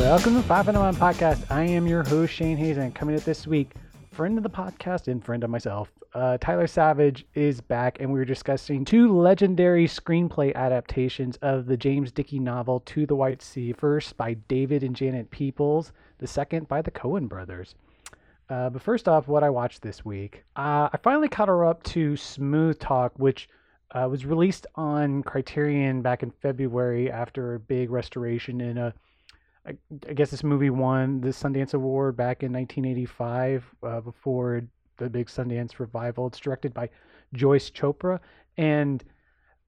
Welcome to Five Hundred One Podcast. I am your host Shane Hayes, and coming up this week, friend of the podcast and friend of myself, uh, Tyler Savage is back, and we were discussing two legendary screenplay adaptations of the James Dickey novel *To the White Sea*. First by David and Janet Peoples, the second by the Coen brothers. Uh, but first off, what I watched this week, uh, I finally caught her up to Smooth Talk, which uh, was released on Criterion back in February after a big restoration in a I, I guess this movie won the Sundance Award back in 1985 uh, before the big Sundance revival. It's directed by Joyce Chopra, and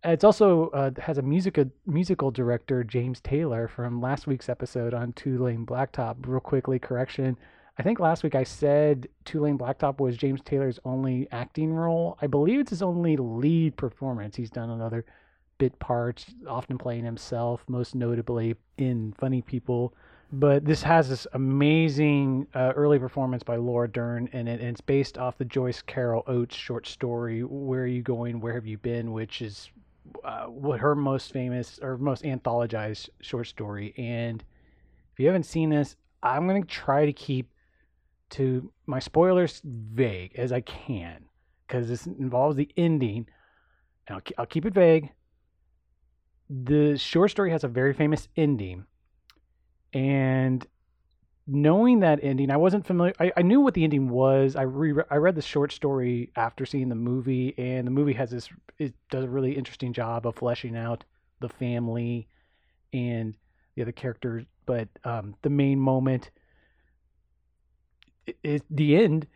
it's also uh, has a music musical director James Taylor from last week's episode on Two Lane Blacktop. Real quickly, correction. I think last week I said Two Lane Blacktop was James Taylor's only acting role. I believe it's his only lead performance. He's done another bit parts, often playing himself, most notably in Funny People. But this has this amazing uh, early performance by Laura Dern in it, and it's based off the Joyce Carol Oates short story, Where Are You Going? Where Have You Been? which is uh, what her most famous or most anthologized short story. And if you haven't seen this, I'm going to try to keep to my spoilers vague as I can because this involves the ending. I'll, I'll keep it vague the short story has a very famous ending. And knowing that ending, I wasn't familiar. I, I knew what the ending was. I re I read the short story after seeing the movie, and the movie has this. It does a really interesting job of fleshing out the family and the other characters. But um, the main moment is the end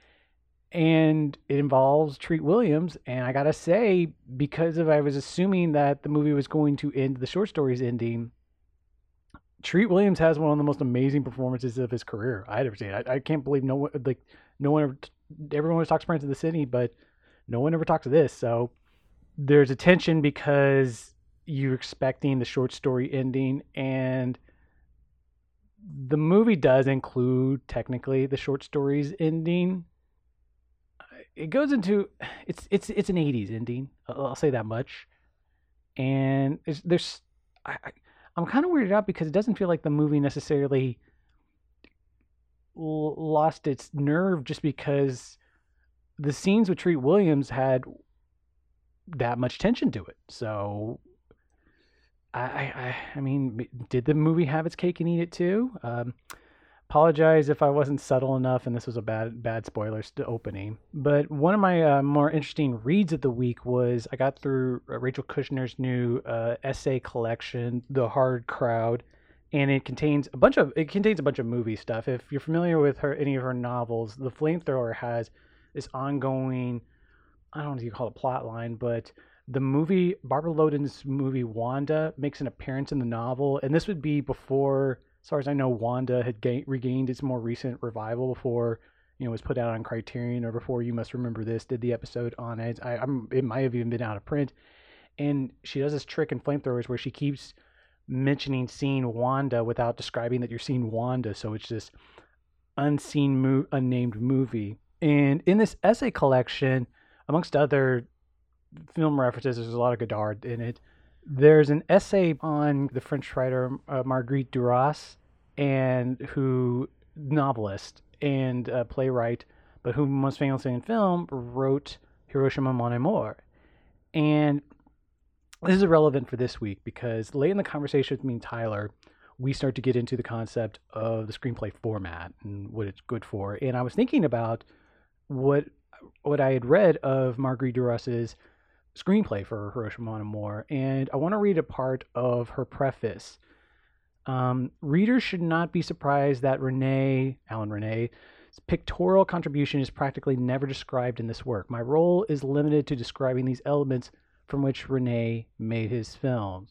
and it involves Treat Williams. And I gotta say, because of I was assuming that the movie was going to end the short stories ending, Treat Williams has one of the most amazing performances of his career I'd ever seen. I, I can't believe no one like no one ever everyone always talks Prince of the City, but no one ever talks of this. So there's a tension because you're expecting the short story ending and the movie does include technically the short stories ending it goes into it's it's it's an 80s ending i'll say that much. And there's, there's I, i'm kind of weirded out because it doesn't feel like the movie necessarily l- lost its nerve just because the scenes with treat williams had that much tension to it. So i i i mean did the movie have its cake and eat it too? Um, apologize if I wasn't subtle enough and this was a bad bad spoilers to opening. But one of my uh, more interesting reads of the week was I got through uh, Rachel Kushner's new uh, essay collection, The Hard Crowd, and it contains a bunch of it contains a bunch of movie stuff. If you're familiar with her any of her novels, The Flamethrower has this ongoing I don't know if you call it plot line, but the movie Barbara Loden's movie Wanda makes an appearance in the novel, and this would be before as far as I know, Wanda had ga- regained its more recent revival before you know was put out on Criterion or before You Must Remember This did the episode on it. I, am it might have even been out of print, and she does this trick in Flamethrowers where she keeps mentioning seeing Wanda without describing that you're seeing Wanda, so it's this unseen, mo- unnamed movie. And in this essay collection, amongst other film references, there's a lot of Godard in it. There's an essay on the French writer uh, Marguerite Duras, and who novelist and uh, playwright, but who most famously in film wrote Hiroshima Mon Amour. And this is relevant for this week because late in the conversation with me and Tyler, we start to get into the concept of the screenplay format and what it's good for. And I was thinking about what what I had read of Marguerite Duras's screenplay for Hiroshima Mon Amour, and I want to read a part of her preface. Um, readers should not be surprised that Resnais, Alain Resnais's pictorial contribution is practically never described in this work. My role is limited to describing these elements from which Resnais made his films.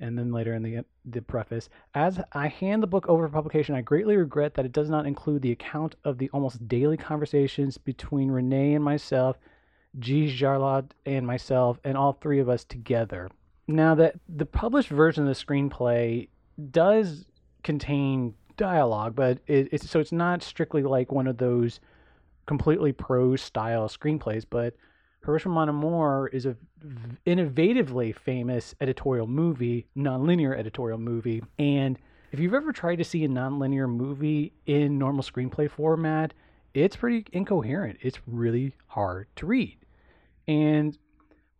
And then later in the the preface, as I hand the book over for publication, I greatly regret that it does not include the account of the almost daily conversations between Resnais and myself G. Jarlot, and myself, and all three of us together. Now, that the published version of the screenplay does contain dialogue, but it, it's so it's not strictly like one of those completely prose style screenplays. But Hiroshima Mon Amour is a innovatively famous editorial movie, nonlinear editorial movie, and if you've ever tried to see a nonlinear movie in normal screenplay format, it's pretty incoherent. It's really hard to read. And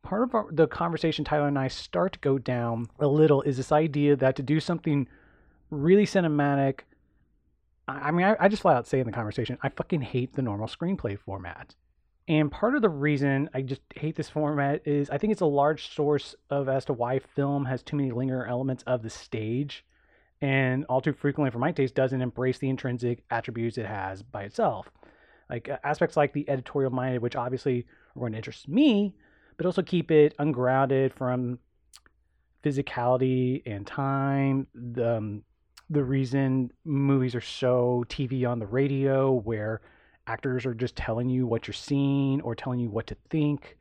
part of our, the conversation Tyler and I start to go down a little is this idea that to do something really cinematic, I, I mean, I, I just flat out say in the conversation, I fucking hate the normal screenplay format. And part of the reason I just hate this format is I think it's a large source of as to why film has too many linear elements of the stage and all too frequently for my taste doesn't embrace the intrinsic attributes it has by itself like uh, aspects like the editorial minded which obviously are going to interest me but also keep it ungrounded from physicality and time the, um, the reason movies are so tv on the radio where actors are just telling you what you're seeing or telling you what to think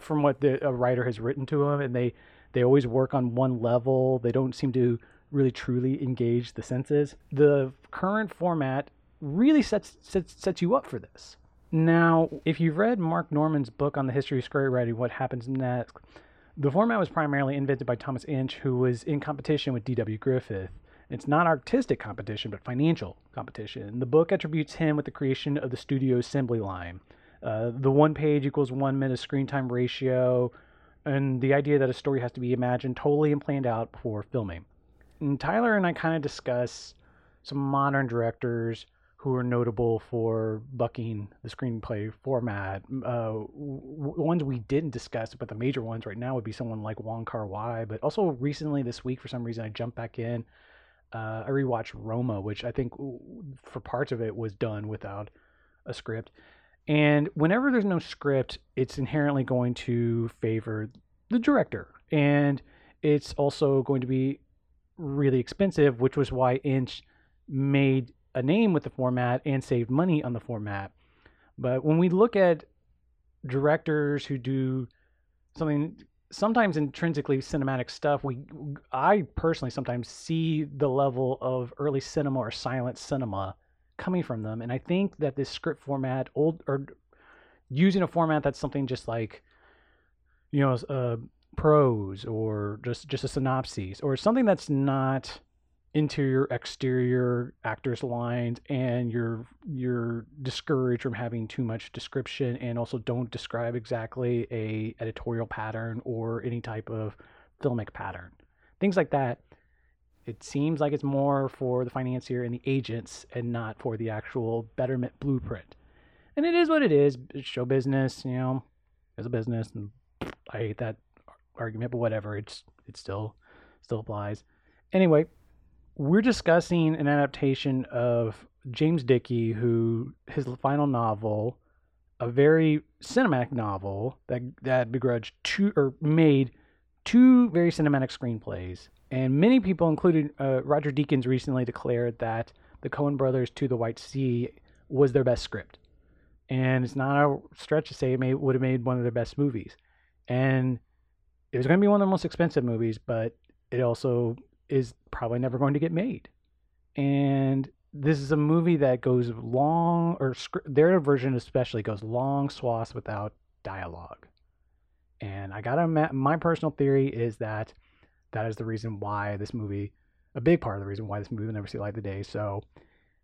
from what the a writer has written to them and they they always work on one level they don't seem to really truly engage the senses. The current format really sets, sets sets you up for this. Now, if you've read Marc Norman's book on the history of screenwriting, what happens next, the format was primarily invented by Thomas Ince, who was in competition with D.W. Griffith. It's not artistic competition, but financial competition. The book attributes him with the creation of the studio assembly line. Uh, the one page equals one minute screen time ratio, and the idea that a story has to be imagined totally and planned out before filming and Tyler and I kind of discuss some modern directors who are notable for bucking the screenplay format. Uh, w- ones we didn't discuss, but the major ones right now would be someone like Wong Kar Wai. But also recently this week, for some reason, I jumped back in. Uh, I rewatched Roma, which I think for parts of it was done without a script. And whenever there's no script, it's inherently going to favor the director. And it's also going to be really expensive, which was why Ince made a name with the format and saved money on the format. But when we look at directors who do something sometimes intrinsically cinematic stuff, we I personally sometimes see the level of early cinema or silent cinema coming from them. And I think that this script format, old or using a format that's something just like you know, uh, prose or just just a synopsis or something that's not interior exterior actors lines and you're you're discouraged from having too much description and also don't describe exactly a editorial pattern or any type of filmic pattern things like that it seems like it's more for the financier and the agents and not for the actual betterment blueprint and it is what it is it's show business you know as a business and i hate that argument, but whatever. It's it still still applies. Anyway, we're discussing an adaptation of James Dickey, who his final novel, a very cinematic novel that that begrudged two or made two very cinematic screenplays, and many people, including uh, Roger Deakins, recently declared that the Coen Brothers' To the White Sea was their best script, and it's not a stretch to say it would have made one of their best movies. And it was going to be one of the most expensive movies, but it also is probably never going to get made. And this is a movie that goes long, or their version especially goes long swaths without dialogue. And I gotta, my personal theory is that that is the reason why this movie, a big part of the reason why this movie will never see light of the day. So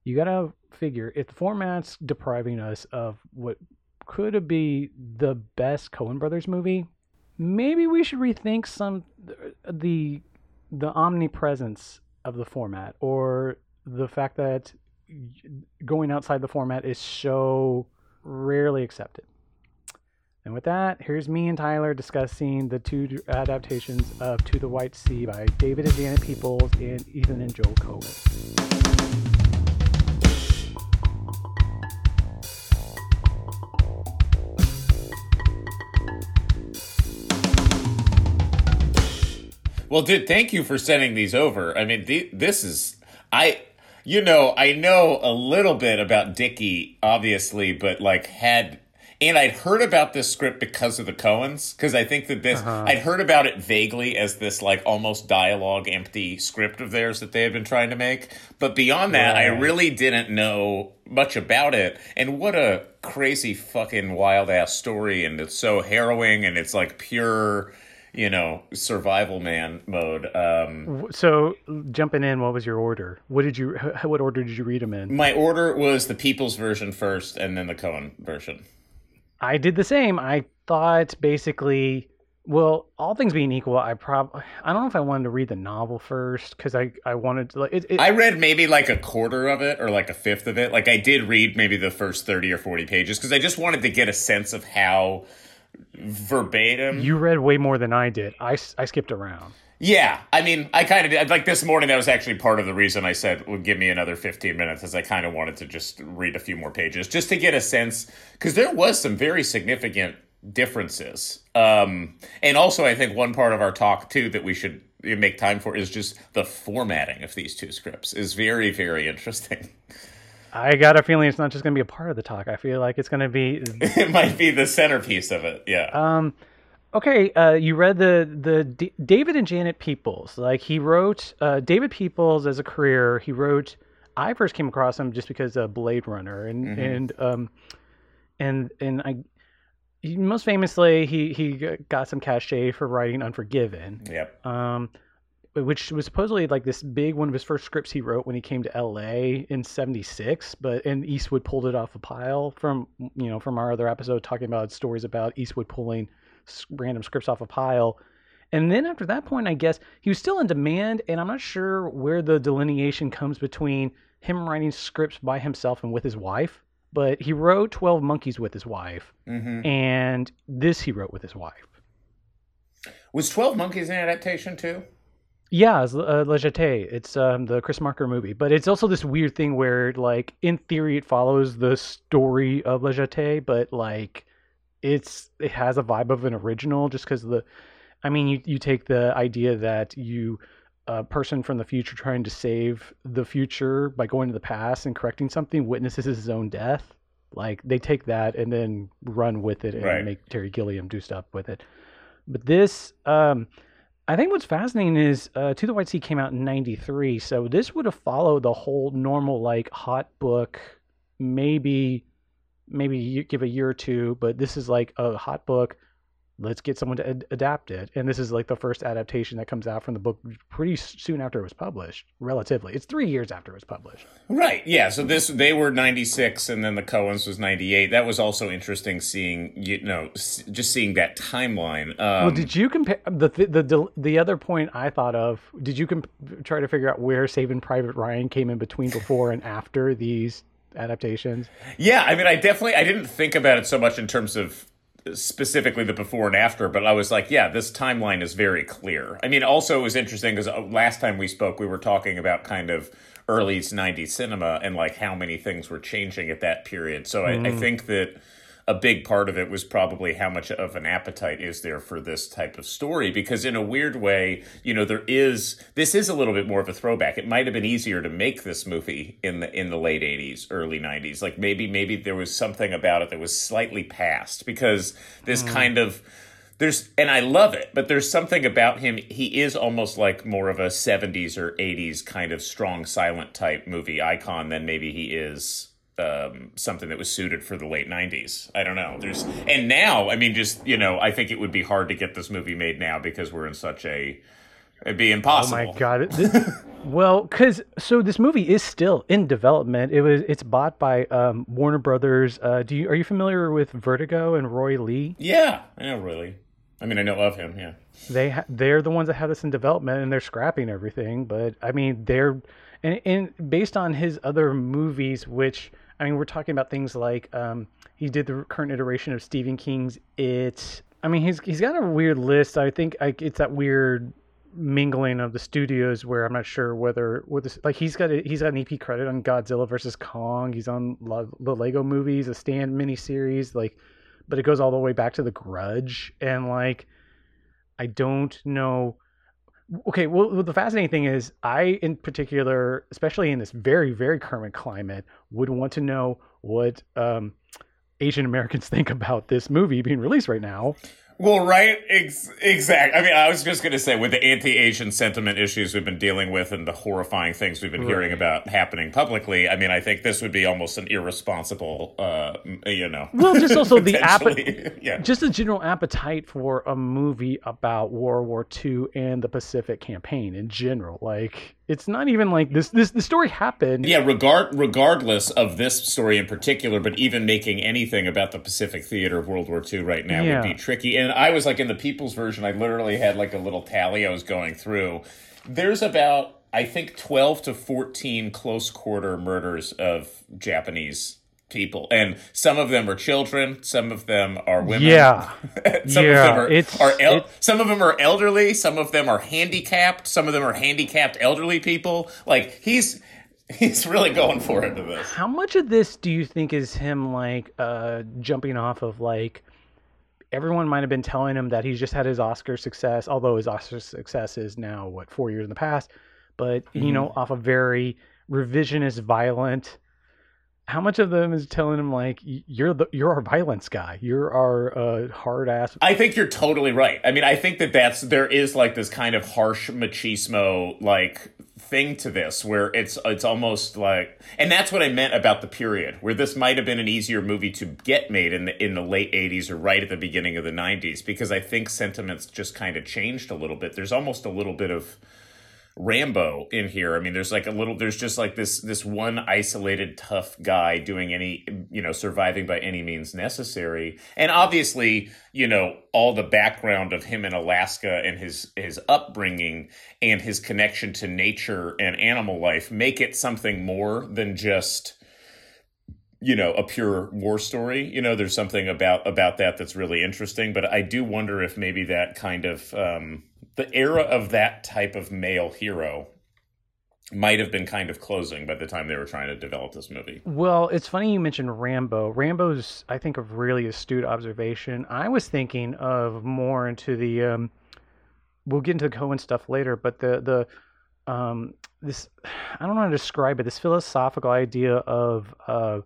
you gotta figure if the format's depriving us of what could be the best Coen Brothers movie, maybe we should rethink some the the omnipresence of the format or the fact that going outside the format is so rarely accepted. And with that, here's me and Tyler discussing the two adaptations of To the White Sea by David and Janet Peoples and Ethan and Joel Coen. Well, dude, thank you for sending these over. I mean, the, this is I you know, I know a little bit about Dickey, obviously, but like had and I'd heard about this script because of the Coens, because I think that this uh-huh. I'd heard about it vaguely as this like almost dialogue empty script of theirs that they had been trying to make. But beyond that, right. I really didn't know much about it. And what a crazy fucking wild ass story and it's so harrowing and it's like pure you know, survival man mode. Um, so jumping in, what was your order? What did you? What order did you read them in? My order was the Peoples' version first, and then the Coen version. I did the same. I thought basically well, all things being equal, I probably I don't know if I wanted to read the novel first because I I wanted to like it, it, I read maybe like a quarter of it or like a fifth of it. Like I did read maybe the first thirty or forty pages because I just wanted to get a sense of how verbatim. You read way more than I did. I I skipped around. Yeah, I mean, I kind of did. Like this morning, that was actually part of the reason I said, "Well, give me another fifteen minutes," as I kind of wanted to just read a few more pages, just to get a sense, because there was some very significant differences. Um, and also, I think one part of our talk too that we should make time for is just the formatting of these two scripts is very, very interesting. I got a feeling it's not just going to be a part of the talk. I feel like it's going to be. it might be the centerpiece of it. Yeah. Um. Okay. Uh, you read the the D- David and Janet Peoples. Like he wrote uh, David Peoples as a career. He wrote. I first came across him just because of Blade Runner and mm-hmm. and um and and I most famously, he he got some cachet for writing Unforgiven. Yep. Um, which was supposedly like this big one of his first scripts he wrote when he came to L.A. in '76. But and Eastwood pulled it off a pile from you know from our other episode talking about stories about Eastwood pulling random scripts off a pile. And then after that point, I guess he was still in demand, and I'm not sure where the delineation comes between him writing scripts by himself and with his wife but he wrote 12 Monkeys with his wife, mm-hmm. and this he wrote with his wife. Was 12 Monkeys an adaptation too? Yeah, it's uh, Le Jetée. It's um, the Chris Marker movie, but it's also this weird thing where, like, in theory, it follows the story of Le Jetée, but like, it's it has a vibe of an original just because the, I mean, you you take the idea that you a person from the future trying to save the future by going to the past and correcting something witnesses his own death. Like they take that and then run with it and right. make Terry Gilliam do stuff with it. But this, um, I think what's fascinating is uh, To the White Sea came out in '93, so this would have followed the whole normal like hot book, maybe, maybe give a year or two, but this is like a hot book let's get someone to ad- adapt it. And this is like the first adaptation that comes out from the book pretty soon after it was published, relatively. It's three years after it was published. Right. Yeah. So this, they were 96 and then the Coens was 98. That was also interesting seeing, you know, just seeing that timeline. Um, well, did you compare the, the, the, the other point I thought of? Did you comp- try to figure out where Saving Private Ryan came in between before and after these adaptations? Yeah. I mean, I definitely, I didn't think about it so much in terms of specifically the before and after, but I was like, yeah, this timeline is very clear. I mean, also it was interesting because uh, last time we spoke, we were talking about kind of early 90s cinema and like how many things were changing at that period. So mm. I, I mm. think that a big part of it was probably how much of an appetite is there for this type of story because in a weird way you know there is this is a little bit more of a throwback it might have been easier to make this movie in the in the late 80s early 90s like maybe maybe there was something about it that was slightly past because this mm. kind of there's and I love it, but there's something about him. He is almost like more of a 70s or 80s kind of strong silent type movie icon than maybe he is um, something that was suited for the late '90s. I don't know. There's and now, I mean, just you know, I think it would be hard to get this movie made now because we're in such a it'd be impossible. Oh my god! This, well, because so this movie is still in development. It was it's bought by um, Warner Brothers. Uh, do you are you familiar with Vertigo and Roy Lee? Yeah, I know Roy Lee. I mean, I know of him. Yeah, they ha- they're the ones that have this in development, and they're scrapping everything. But I mean, they're and, and based on his other movies, which I mean, we're talking about things like um, he did the current iteration of Stephen King's It. I mean, he's he's got a weird list. I think I, it's that weird mingling of the studios where I'm not sure whether with this, like he's got a, he's got an EP credit on Godzilla versus Kong. He's on the Lego movies, a Stand miniseries, like, but it goes all the way back to The Grudge, and like, I don't know okay well the fascinating thing is i in particular especially in this very very current climate would want to know what um, asian americans think about this movie being released right now Well, right, Ex- exactly. I mean, I was just going to say, with the anti-Asian sentiment issues we've been dealing with and the horrifying things we've been right. hearing about happening publicly, I mean, I think this would be almost an irresponsible, uh, you know. Well, just also the appetite, yeah. just the general appetite for a movie about World War II and the Pacific Campaign in general. Like, it's not even like this this the story happened yeah regard regardless of this story in particular but even making anything about the pacific theater of world war ii right now yeah. would be tricky and i was like in the Peoples' version i literally had like a little tally i was going through there's about i think 12 to 14 close quarter murders of japanese people, and some of them are children, some of them are women. Yeah, some yeah, of them are, it's, are el- it's... some of them are elderly, some of them are handicapped, some of them are handicapped elderly people. Like he's he's really going for it to this. How much of this do you think is him like uh jumping off of like? Everyone might have been telling him that he's just had his Oscar success, although his Oscar success is now what four years in the past. But mm-hmm. you know, off a very revisionist, violent how much of them is telling him like you're the you're our violence guy. You're our uh, hard ass i think you're totally right. I mean i think that that's there is like this kind of harsh machismo like thing to this where it's it's almost like and that's what i meant about the period where this might have been an easier movie to get made in the in the late 80s or right at the beginning of the 90s because i think sentiments just kind of changed a little bit. There's almost a little bit of Rambo in here. I mean, there's like a little, there's just like this, this one isolated tough guy doing any, you know, surviving by any means necessary. And obviously, you know, all the background of him in Alaska and his, his upbringing and his connection to nature and animal life make it something more than just, you know a pure war story you know there's something about about that that's really interesting but i do wonder if maybe that kind of um the era of that type of male hero might have been kind of closing by the time they were trying to develop this movie. Well, it's funny you mentioned Rambo. Rambo's, I think, a really astute observation. I was thinking of more into the. Um, we'll get into the Coen stuff later, but the the um, this I don't know how to describe it. This philosophical idea of uh,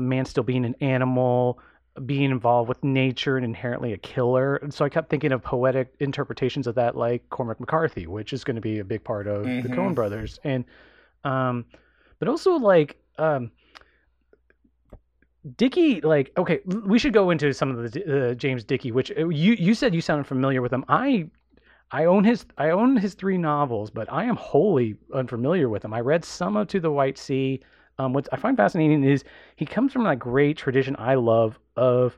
man still being an animal, being involved with nature and inherently a killer. And so I kept thinking of poetic interpretations of that, like Cormac McCarthy, which is going to be a big part of mm-hmm. the Coen brothers. And, um, but also like, um, Dickey, like, okay, we should go into some of the uh, James Dickey, which uh, you you said you sounded familiar with him. I I own his I own his three novels, but I am wholly unfamiliar with him. I read some of To the White Sea. Um, what I find fascinating is he comes from that great tradition I love of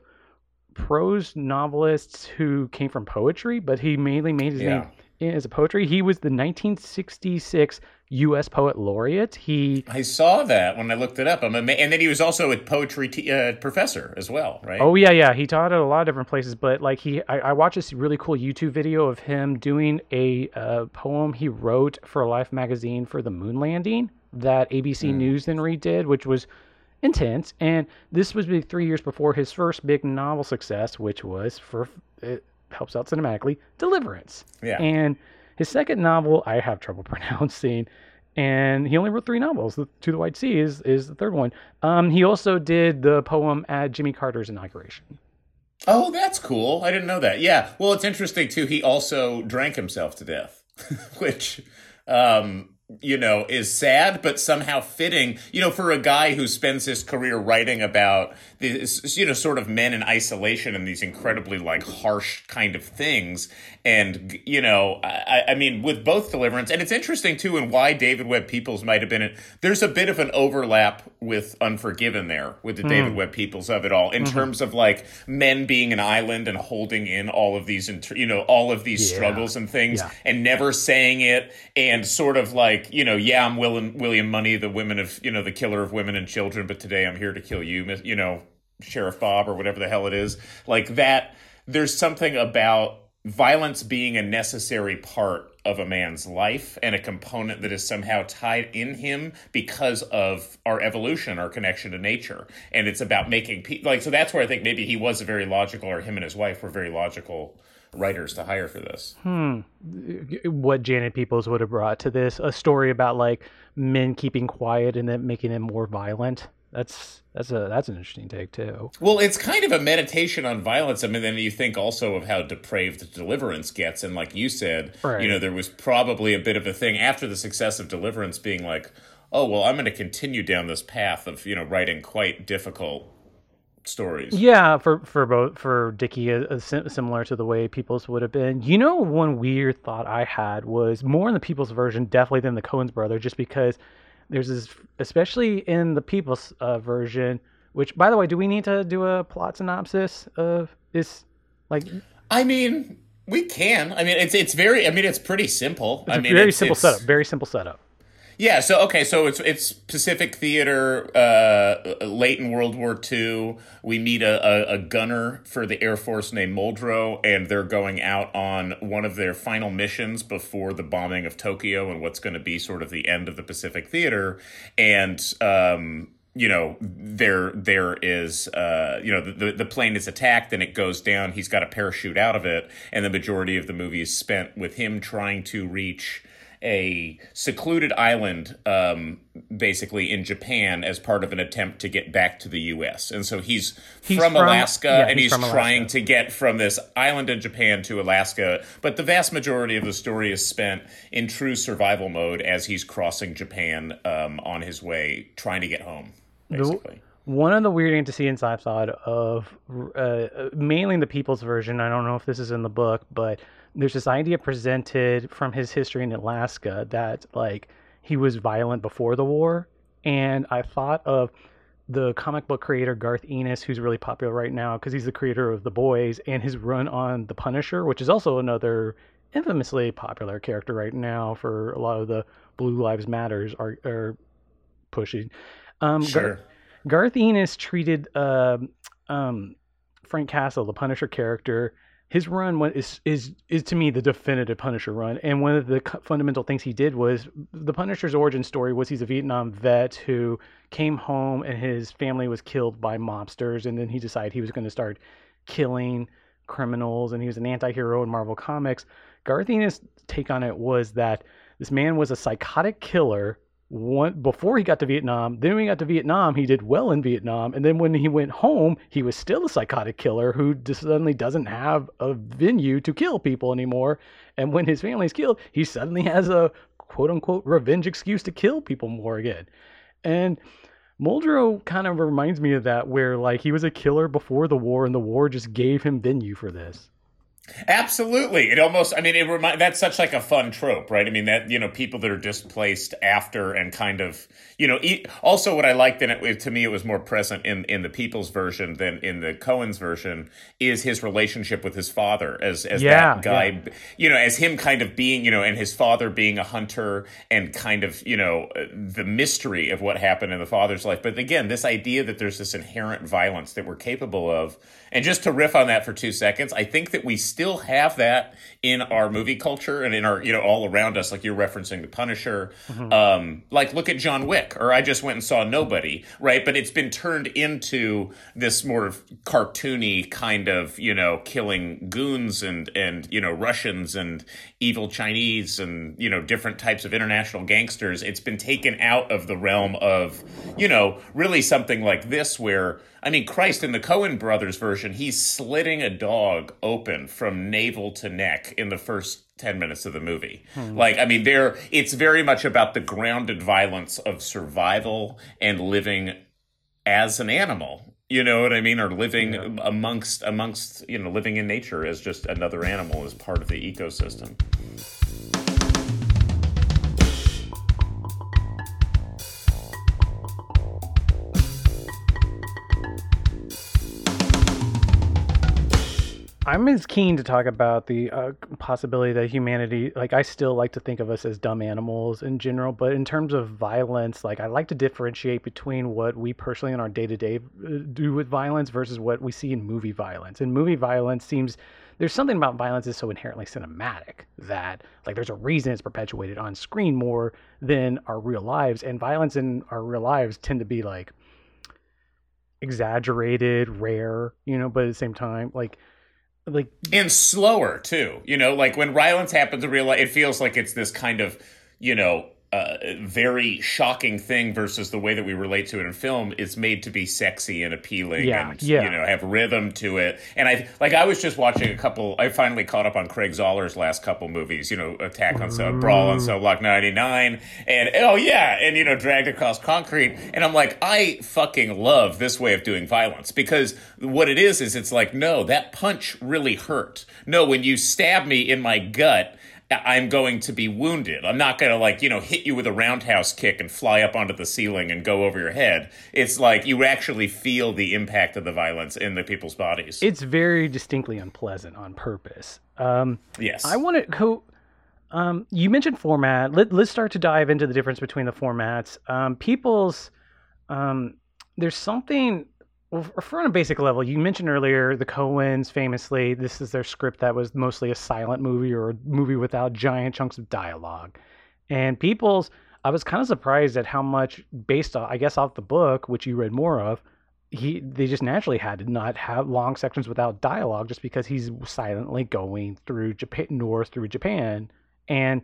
prose novelists who came from poetry, but he mainly made his yeah. name as a poetry. He was the 1966 U.S. Poet Laureate. He I saw that when I looked it up. I'm ama- and then he was also a poetry t- uh, professor as well, right? Oh yeah, yeah. He taught at a lot of different places, but like he, I, I watched this really cool YouTube video of him doing a uh, poem he wrote for Life magazine for the moon landing that ABC mm. News then redid, which was intense. And this was three years before his first big novel success, which was for it helps out cinematically, Deliverance. Yeah. And his second novel, I have trouble pronouncing, and he only wrote three novels. The, to the White Sea is is the third one. Um, he also did the poem at Jimmy Carter's inauguration. Oh, that's cool. I didn't know that. Yeah. Well, it's interesting too. He also drank himself to death, which um, you know, is sad, but somehow fitting, you know, for a guy who spends his career writing about this, you know, sort of men in isolation and these incredibly like harsh kind of things. And, you know, I, I mean, with both Deliverance, and it's interesting too, and why David Webb Peoples might have been it. There's a bit of an overlap with Unforgiven there, with the mm. David Webb Peoples of it all, in mm-hmm. terms of like men being an island and holding in all of these, you know, all of these yeah. struggles and things yeah. and never saying it and sort of like, you know, yeah, I'm William, William Munny the women of, you know, the killer of women and children, but today I'm here to kill you, you know, Sheriff Bob or whatever the hell it is. Like that, there's something about violence being a necessary part of a man's life and a component that is somehow tied in him because of our evolution, our connection to nature. And it's about making people like, so that's where I think maybe he was very logical, or him and his wife were very logical writers to hire for this. Hmm. What Janet Peoples would have brought to this a story about like men keeping quiet and then making it more violent. that's that's a that's an interesting take too. Well, it's kind of a meditation on violence. I mean, then you think also of how depraved Deliverance gets, and like you said, Right. you know, there was probably a bit of a thing after the success of Deliverance, being like, oh well, I'm going to continue down this path of you know writing quite difficult stories. Yeah, for for both for Dickey, uh, uh, similar to the way Peoples would have been. You know, one weird thought I had was more in the Peoples' version, definitely than the Coen's brother, just because there's this, especially in the Peoples' uh, version. Which, by the way, do we need to do a plot synopsis of this? Like, I mean, we can. I mean, it's it's very. I mean, it's pretty simple. I it's a mean, very it's, simple it's- setup. Very simple setup. Yeah, so okay, so it's it's Pacific Theater, uh, late in World War II. We meet a, a, a gunner for the Air Force named Muldrow, and they're going out on one of their final missions before the bombing of Tokyo and what's going to be sort of the end of the Pacific Theater. And um, you know, there there is uh, you know the the plane is attacked and it goes down. He's got a parachute out of it, and the majority of the movie is spent with him trying to reach a secluded island, um, basically in Japan, as part of an attempt to get back to the U.S. And so he's, He's from, from- Alaska, yeah, and he's he's, trying Alaska. to get from this island in Japan to Alaska. But the vast majority of the story is spent in true survival mode as he's crossing Japan um, on his way, trying to get home. Basically. One of the weird antecedents I've thought of, uh, mainly in the Peoples' version, I don't know if this is in the book, but there's this idea presented from his history in Alaska that like he was violent before the war, and I thought of the comic book creator Garth Ennis, who's really popular right now because he's the creator of The Boys and his run on The Punisher, which is also another infamously popular character right now for a lot of the Blue Lives Matters are, are pushing. Um, Sure. Garth Ennis treated um, um, Frank Castle, the Punisher character. His run is is is to me the definitive Punisher run, and one of the fundamental things he did was the Punisher's origin story was he's a Vietnam vet who came home and his family was killed by mobsters, and then he decided he was going to start killing criminals, and he was an anti-hero in Marvel Comics. Garth Ennis' take on it was that this man was a psychotic killer one before he got to Vietnam. Then when he got to Vietnam, he did well in Vietnam, and then when he went home, he was still a psychotic killer who just suddenly doesn't have a venue to kill people anymore. And when his family's killed, he suddenly has a quote unquote revenge excuse to kill people more again. And Muldrow kind of reminds me of that, where like he was a killer before the war, and the war just gave him venue for this. Absolutely. It almost, I mean, it remind, that's such like a fun trope, right? I mean, that, you know, people that are displaced after and kind of, you know, e- also what I liked in it, to me, it was more present in, in the Peoples' version than in the Coen's version is his relationship with his father as, as Yeah, that guy, you know, as him kind of being, you know, and his father being a hunter and kind of, you know, uh, the mystery of what happened in the father's life. But again, this idea that there's this inherent violence that we're capable of. And just to riff on that for two seconds, I think that we still have that in our movie culture and in our, you know, all around us. Like you're referencing The Punisher. Um, like look at John Wick, or I just went and saw Nobody, right? But it's been turned into this more of cartoony kind of, you know, killing goons and, and, you know, Russians and evil Chinese and, you know, different types of international gangsters. It's been taken out of the realm of, you know, really something like this where, I mean, Christ, in the Coen brothers version, he's slitting a dog open from navel to neck in the first 10 minutes of the movie. Hmm. Like, I mean, there, it's very much about the grounded violence of survival and living as an animal. You know what I mean? Or living amongst, amongst, you know, living in nature as just another animal as part of the ecosystem. Mm-hmm. I'm as keen to talk about the uh, possibility that humanity, like, I still like to think of us as dumb animals in general, but in terms of violence, like, I like to differentiate between what we personally in our day to day do with violence versus what we see in movie violence. And movie violence seems there's something about violence is so inherently cinematic that, like, there's a reason it's perpetuated on screen more than our real lives. And violence in our real lives tend to be, like, exaggerated, rare, you know, but at the same time, like, like and slower too. You know, like when violence happens in real life, it feels like it's this kind of, you know, uh, very shocking thing versus the way that we relate to it in film is made to be sexy and appealing Yeah, and yeah. you know have rhythm to it. And i like i was just watching a couple i finally caught up on craig zahler's last couple movies you know attack on so brawl on cell block 99 and oh yeah and you know dragged across concrete. And i'm like i fucking love this way of doing violence because what it is is it's like no that punch really hurt. No when you stab me in my gut I'm going to be wounded. I'm not going to like, you know, hit you with a roundhouse kick and fly up onto the ceiling and go over your head. It's like you actually feel the impact of the violence in the people's bodies. It's very distinctly unpleasant on purpose. Um, yes. I want to go. Um, you mentioned format. Let, let's start to dive into the difference between the formats. Um, people's um, there's something well, for on a basic level. You mentioned earlier the Coens famously. This is their script that was mostly a silent movie or a movie without giant chunks of dialogue. And people's, I was kind of surprised at how much, based on, I guess, off the book, which you read more of, he they just naturally had to not have long sections without dialogue just because he's silently going through Japan north through Japan and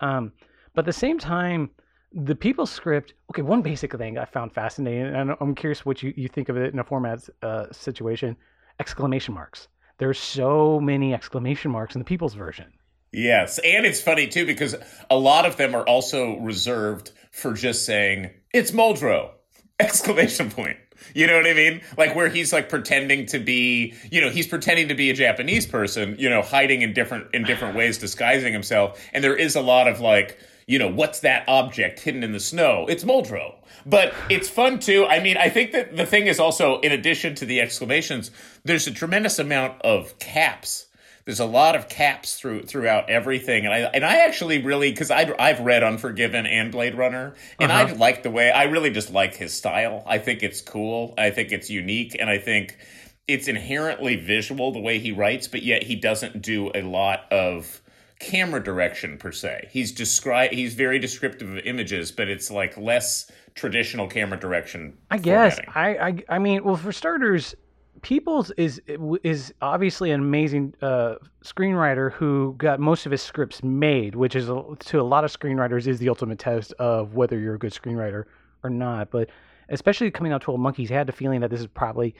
um but at the same time the Peoples' script okay one basic thing I found fascinating and I'm curious what you, you think of it in a format uh, situation exclamation marks there's so many exclamation marks in the Peoples' version Yes, and it's funny too because a lot of them are also reserved for just saying it's Muldrow! Exclamation point. You know what I mean? Like where he's like pretending to be, you know, he's pretending to be a Japanese person, you know, hiding in different in different ways, disguising himself. And there is a lot of like, you know, what's that object hidden in the snow? It's Muldrow. But it's fun too. I mean, I think that the thing is also, in addition to the exclamations, there's a tremendous amount of caps there's a lot of caps through throughout everything, and I and I actually really because I I've read Unforgiven and Blade Runner, and Uh-huh. I like the way I really just like his style. I think it's cool. I think it's unique, and I think it's inherently visual the way he writes, but yet he doesn't do a lot of camera direction per se. He's describe he's very descriptive of images, but it's like less traditional camera direction. I guess. I, I I mean, well, for starters, Peoples is is obviously an amazing uh, screenwriter who got most of his scripts made, which is to a lot of screenwriters is the ultimate test of whether you're a good screenwriter or not. But especially coming out Twelve Monkeys, I had the feeling that this is probably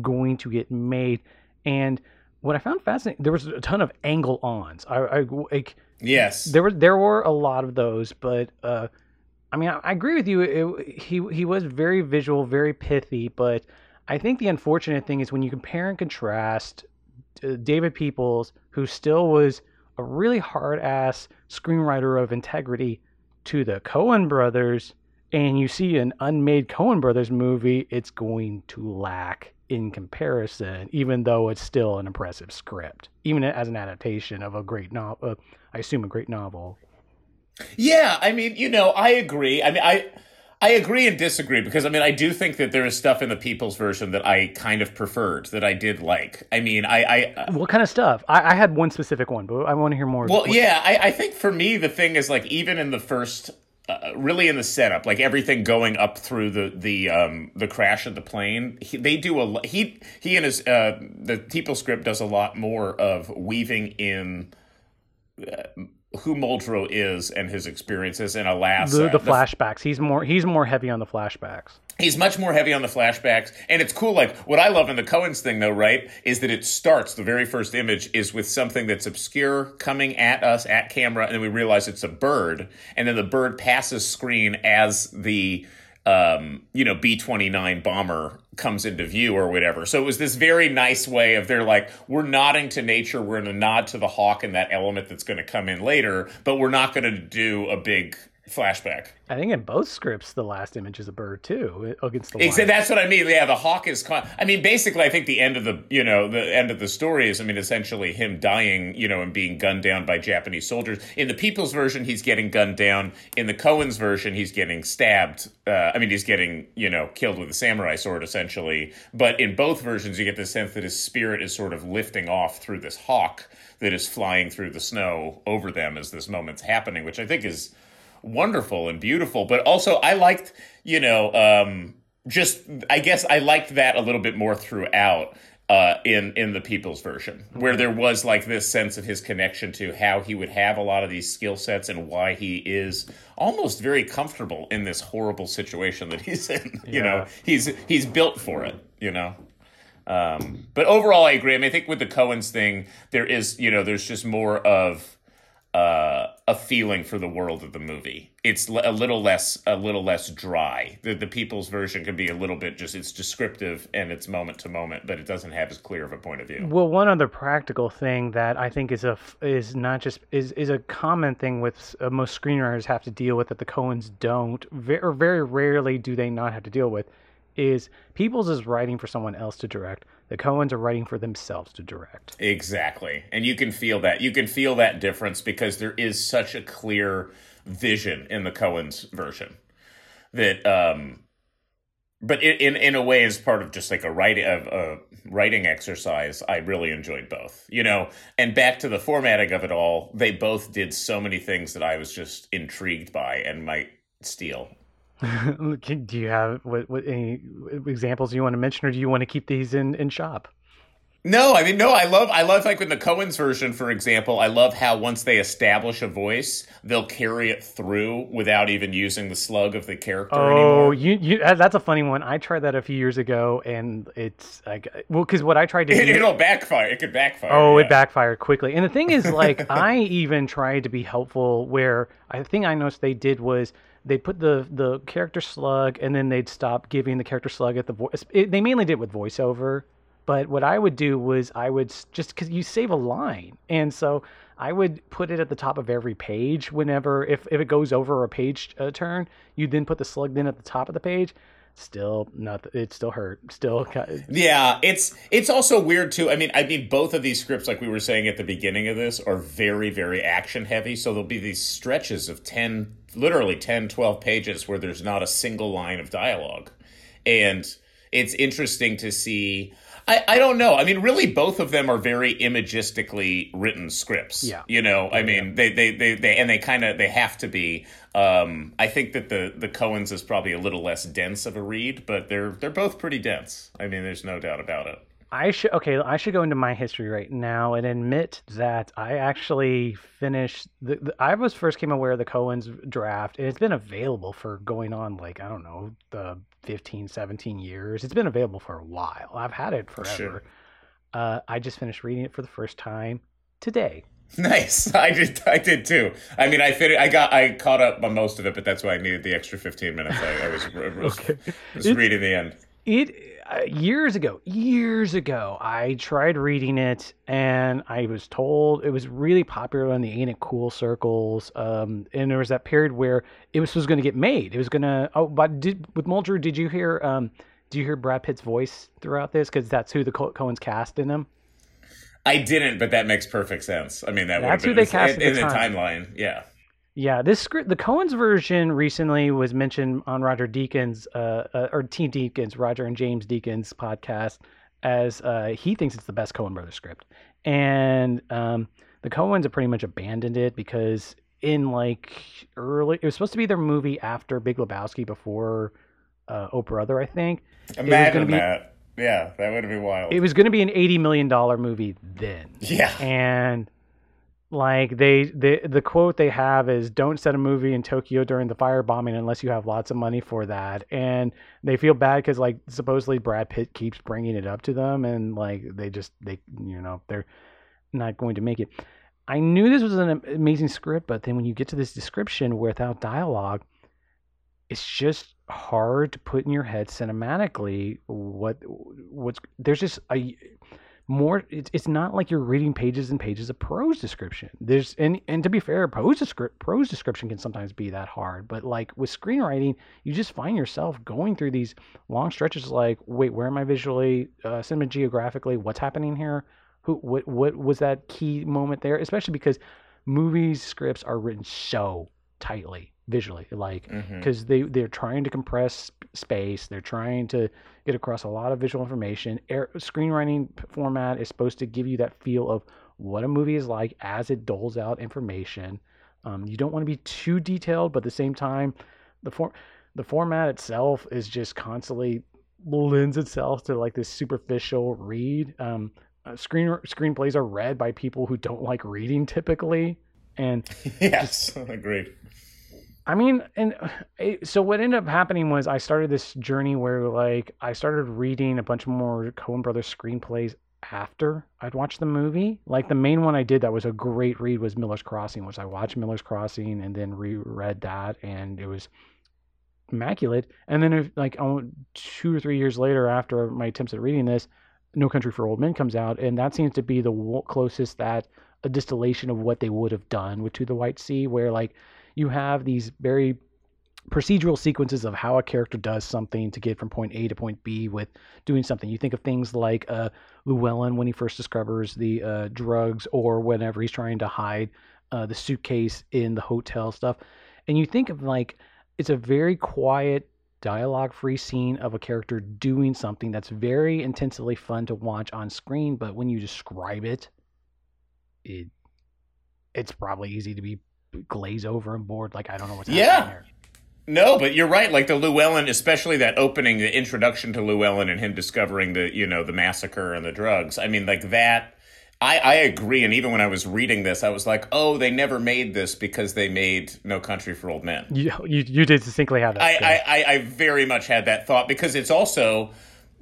going to get made. And what I found fascinating, there was a ton of angle ons. I, I like yes, there were there were a lot of those, but uh, I mean, I, I agree with you. It, he he was very visual, very pithy, but I think the unfortunate thing is when you compare and contrast uh, David Peoples, who still was a really hard ass screenwriter of integrity, to the Coen brothers, and you see an unmade Coen brothers movie, it's going to lack in comparison, even though it's still an impressive script, even as an adaptation of a great novel. Uh, I assume a great novel. Yeah, I mean, you know, I agree. I mean, I I agree and disagree because I mean, I do think that there is stuff in the Peoples' version that I kind of preferred that I did like. I mean, I I What kind of stuff? I, I had one specific one, but I want to hear more. well, yeah, I, I think for me the thing is like even in the first. Uh, really in the setup like everything going up through the the um the crash of the plane. He, they do a he he and his uh the people script does a lot more of weaving in uh, who Muldrow is and his experiences in alas, the, uh, the flashbacks. He's more he's more heavy on the flashbacks. He's much more heavy on the flashbacks, and it's cool. Like what I love in the Coen's thing, though, right, is that it starts. The very first image is with something that's obscure coming at us at camera, and then we realize it's a bird, and then the bird passes screen as the um, you know B twenty nine bomber comes into view or whatever. So it was this very nice way of they're like we're nodding to nature, we're going to nod to the hawk and that element that's going to come in later, but we're not going to do a big flashback. I think in both scripts, the last image is a bird too against the Exa- line. that's what I mean. Yeah, the hawk is. Con- I mean, basically, I think the end of the you know the end of the story is. I mean, essentially him dying, you know, and being gunned down by Japanese soldiers. In the Peoples' version, he's getting gunned down. In the Coen's version, he's getting stabbed. Uh, I mean, he's getting you know killed with a samurai sword, essentially. But in both versions, you get the sense that his spirit is sort of lifting off through this hawk that is flying through the snow over them as this moment's happening, which I think is wonderful and beautiful. But also, I liked, you know, um, just I guess I liked that a little bit more throughout. uh, in in the Peoples' version, where there was like this sense of his connection to how he would have a lot of these skill sets and why he is almost very comfortable in this horrible situation that he's in. You Yeah. know, he's he's built for it. You know. Um, but overall, I agree. I mean, I think with the Coen's thing, there is, you know, there's just more of uh, a feeling for the world of the movie. It's a little less, a little less dry. The the Peoples' version can be a little bit just, it's descriptive and it's moment to moment, but it doesn't have as clear of a point of view. Well, one other practical thing that I think is a is not just is is a common thing with uh, most screenwriters have to deal with that the Coens don't, ve- or very rarely do they not have to deal with, is Peoples is writing for someone else to direct. The Coens are writing for themselves to direct. Exactly. And you can feel that. You can feel that difference because there is such a clear vision in the Coen's version that um but in in, a way as part of just like a writing a, a writing exercise, I really enjoyed both. You know, and back to the formatting of it all, they both did so many things that I was just intrigued by and might steal. Do you have what, what any examples you want to mention, or do you want to keep these in in shop? No, I mean no. I love I love like with the Coen's version, for example. I love how once they establish a voice, they'll carry it through without even using the slug of the character Oh, anymore. you, you that's a funny one. I tried that a few years ago, and it's like well, because what I tried to It, do. it'll backfire. It could backfire. Oh, yeah. it backfired quickly. And the thing is, like, I even tried to be helpful. Where I think I noticed they did was they put the the character slug, and then they'd stop giving the character slug at the voice. It, they mainly did with voiceover, but what I would do was I would just because you save a line, and so I would put it at the top of every page. Whenever if if it goes over a page uh, turn, you then put the slug then at the top of the page. Still, not it still hurt. Still, Yeah, it's it's also weird too. I mean, I mean, both of these scripts, like we were saying at the beginning of this, are very, very action heavy. So there'll be these stretches of 10, literally 10, 12 pages where there's not a single line of dialogue. And it's interesting to see. I, I don't know. I mean, really, both of them are very imagistically written scripts. Yeah. You know, I mean, they, they, they, they, and they kind of, they have to be. Um, I think that the, the Coens is probably a little less dense of a read, but they're, they're both pretty dense. I mean, there's no doubt about it. I should okay. I should go into my history right now and admit that I actually finished. The, the, I was first came aware of the Coen's draft, and it's been available for going on like I don't know the 15, 17 years. It's been available for a while. I've had it forever. Sure. Uh, I just finished reading it for the first time today. Nice. I did. I did too. I mean, I fit. I got. I caught up on most of it, but that's why I needed the extra fifteen minutes. I, I was, was, Okay. was reading the end. It uh, years ago, years ago, I tried reading it, and I was told it was really popular in the ain't it cool circles. Um, and there was that period where it was, was going to get made. It was going to. Oh, but did with Muldrow? Did you hear? Um, do you hear Brad Pitt's voice throughout this? Because that's who the Co- Coen's cast in him. I didn't, but that makes perfect sense. I mean, that That's who they cast in, in the the time. timeline. Yeah. Yeah, this script, the Coen's version recently was mentioned on Roger Deakins, uh, uh, or Team Deakins, Roger and James Deakins podcast, as uh, he thinks it's the best Coen Brothers script. And um, the Cohens have pretty much abandoned it because in like early, it was supposed to be their movie after Big Lebowski, before uh, Oh Brother, I think. Imagine be- that. Yeah, that would be wild. It was going to be an eighty million dollar movie then. yeah. and like they, they the quote they have is don't set a movie in tokyo during the firebombing unless you have lots of money for that. And they feel bad because like supposedly brad pitt keeps bringing it up to them and like they just they you know they're not going to make it. I knew this was an amazing script but then when you get to this description without dialogue it's just hard to put in your head cinematically what what's there's just a more it's, it's not like you're reading pages and pages of prose description. There's and and to be fair prose descript, prose description can sometimes be that hard but like with screenwriting you just find yourself going through these long stretches like wait where am i visually uh cinemageographically? What's happening here? Who what what was that key moment there? Especially because movies scripts are written so tightly visually like because they they're trying to compress space they're trying to get across a lot of visual information Air, screenwriting format is supposed to give you that feel of what a movie is like as it doles out information um, you don't want to be too detailed but at the same time the form the format itself is just constantly lends itself to like this superficial read. Um, uh, screen screenplays are read by people who don't like reading typically, and yes, agreed. I mean, and it, so what ended up happening was I started this journey where like I started reading a bunch more Coen Brothers screenplays after I'd watched the movie. Like the main one I did that was a great read was Miller's Crossing, which I watched Miller's Crossing and then reread that, and it was immaculate. And then if, like oh, two or three years later, after my attempts at reading this, No Country for Old Men comes out, and that seems to be the closest that a distillation of what they would have done with To the White Sea, where like you have these very procedural sequences of how a character does something to get from point A to point B with doing something. You think of things like uh, Llewellyn when he first discovers the uh, drugs, or whenever he's trying to hide uh, the suitcase in the hotel stuff, and you think of like it's a very quiet dialogue free scene of a character doing something that's very intensely fun to watch on screen but when you describe it it it's probably easy to be glaze over and bored like i don't know what's yeah. happening here no, but you're right. Like the Llewellyn, especially that opening, the introduction to Llewellyn and him discovering the, you know, the massacre and the drugs. I mean, like that. I, I agree. And even when I was reading this, I was like, oh, they never made this because they made No Country for Old Men. You, you, you did distinctly have that. I, I, I, I very much had that thought because it's also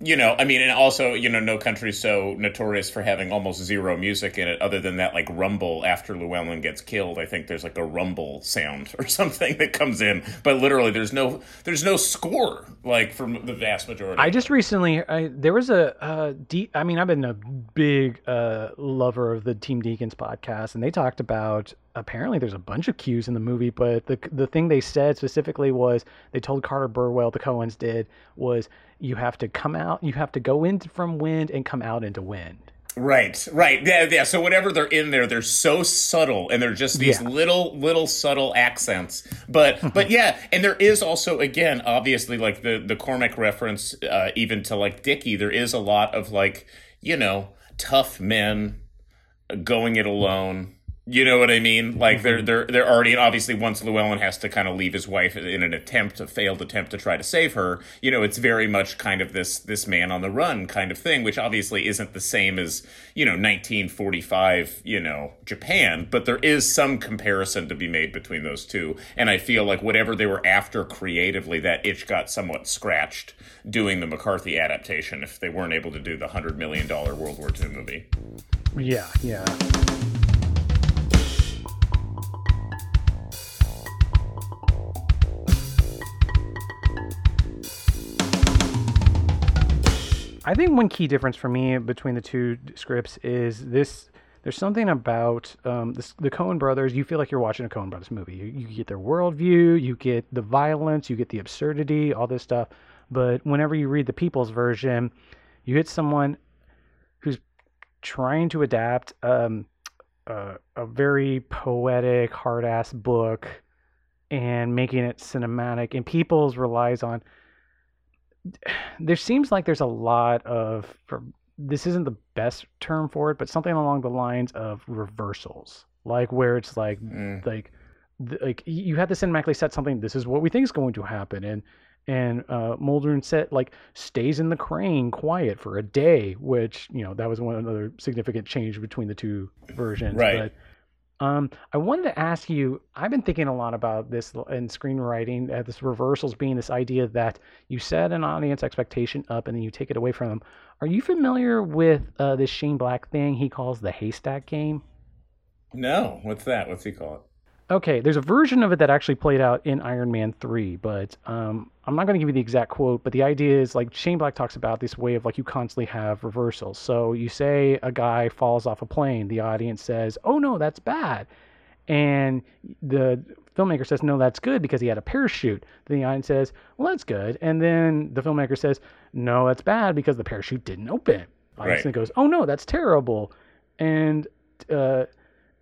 you know, I mean, and also, you know, No Country's so notorious for having almost zero music in it, other than that, like rumble after Llewellyn gets killed. I think there's like a rumble sound or something that comes in, but literally, there's no, there's no score like from the vast majority. I just recently, I, there was a, uh, I mean, I've been a big uh, lover of the Team Deakins podcast, and they talked about apparently there's a bunch of cues in the movie, but the the thing they said specifically was they told Carter Burwell, the Coens did, was you have to come out, you have to go in from wind and come out into wind. Right, right, yeah, yeah. So whatever they're in there, they're so subtle, and they're just these Yeah. little, little subtle accents. But, but yeah, and there is also, again, obviously, like the the Cormac reference, uh, even to like Dickey. There is a lot of like, you know, tough men going it alone. You know what I mean? Like they're mm-hmm. they're they're already and obviously once Llewellyn has to kind of leave his wife in an attempt, a failed attempt to try to save her. You know, it's very much kind of this this man on the run kind of thing, which obviously isn't the same as you know 1945, you know Japan, but there is some comparison to be made between those two. And I feel like whatever they were after creatively, that itch got somewhat scratched doing the McCarthy adaptation if they weren't able to do the hundred million dollar World War II movie. Yeah, yeah. I think one key difference for me between the two scripts is this. There's something about um, this, the Coen Brothers. You feel like you're watching a Coen Brothers movie. You, you get their worldview, you get the violence, you get the absurdity, all this stuff. But whenever you read the Peoples' version, you get someone who's trying to adapt um, a, a very poetic, hard ass book and making it cinematic. And Peoples relies on. There seems like there's a lot of. For, this isn't the best term for it, but something along the lines of reversals, like where it's like Mm. like like you have to cinematically set something. This is what we think is going to happen, and and uh, Muldrow set like stays in the crane quiet for a day, which you know that was one another significant change between the two versions. Right. But um, I wanted to ask you. I've been thinking a lot about this in screenwriting. Uh, this reversals being this idea that you set an audience expectation up and then you take it away from them. Are you familiar with uh, this Shane Black thing he calls the haystack game? No, what's that? What's he call it? Okay, there's a version of it that actually played out in Iron Man 3, but um, I'm not going to give you the exact quote, but the idea is like Shane Black talks about this way of like you constantly have reversals. So you say a guy falls off a plane, the audience says, oh no, that's bad. And the filmmaker says, no, that's good because he had a parachute. Then the audience says, well, that's good. And then the filmmaker says, no, that's bad because the parachute didn't open. Audience Right. goes, oh no, that's terrible. And uh,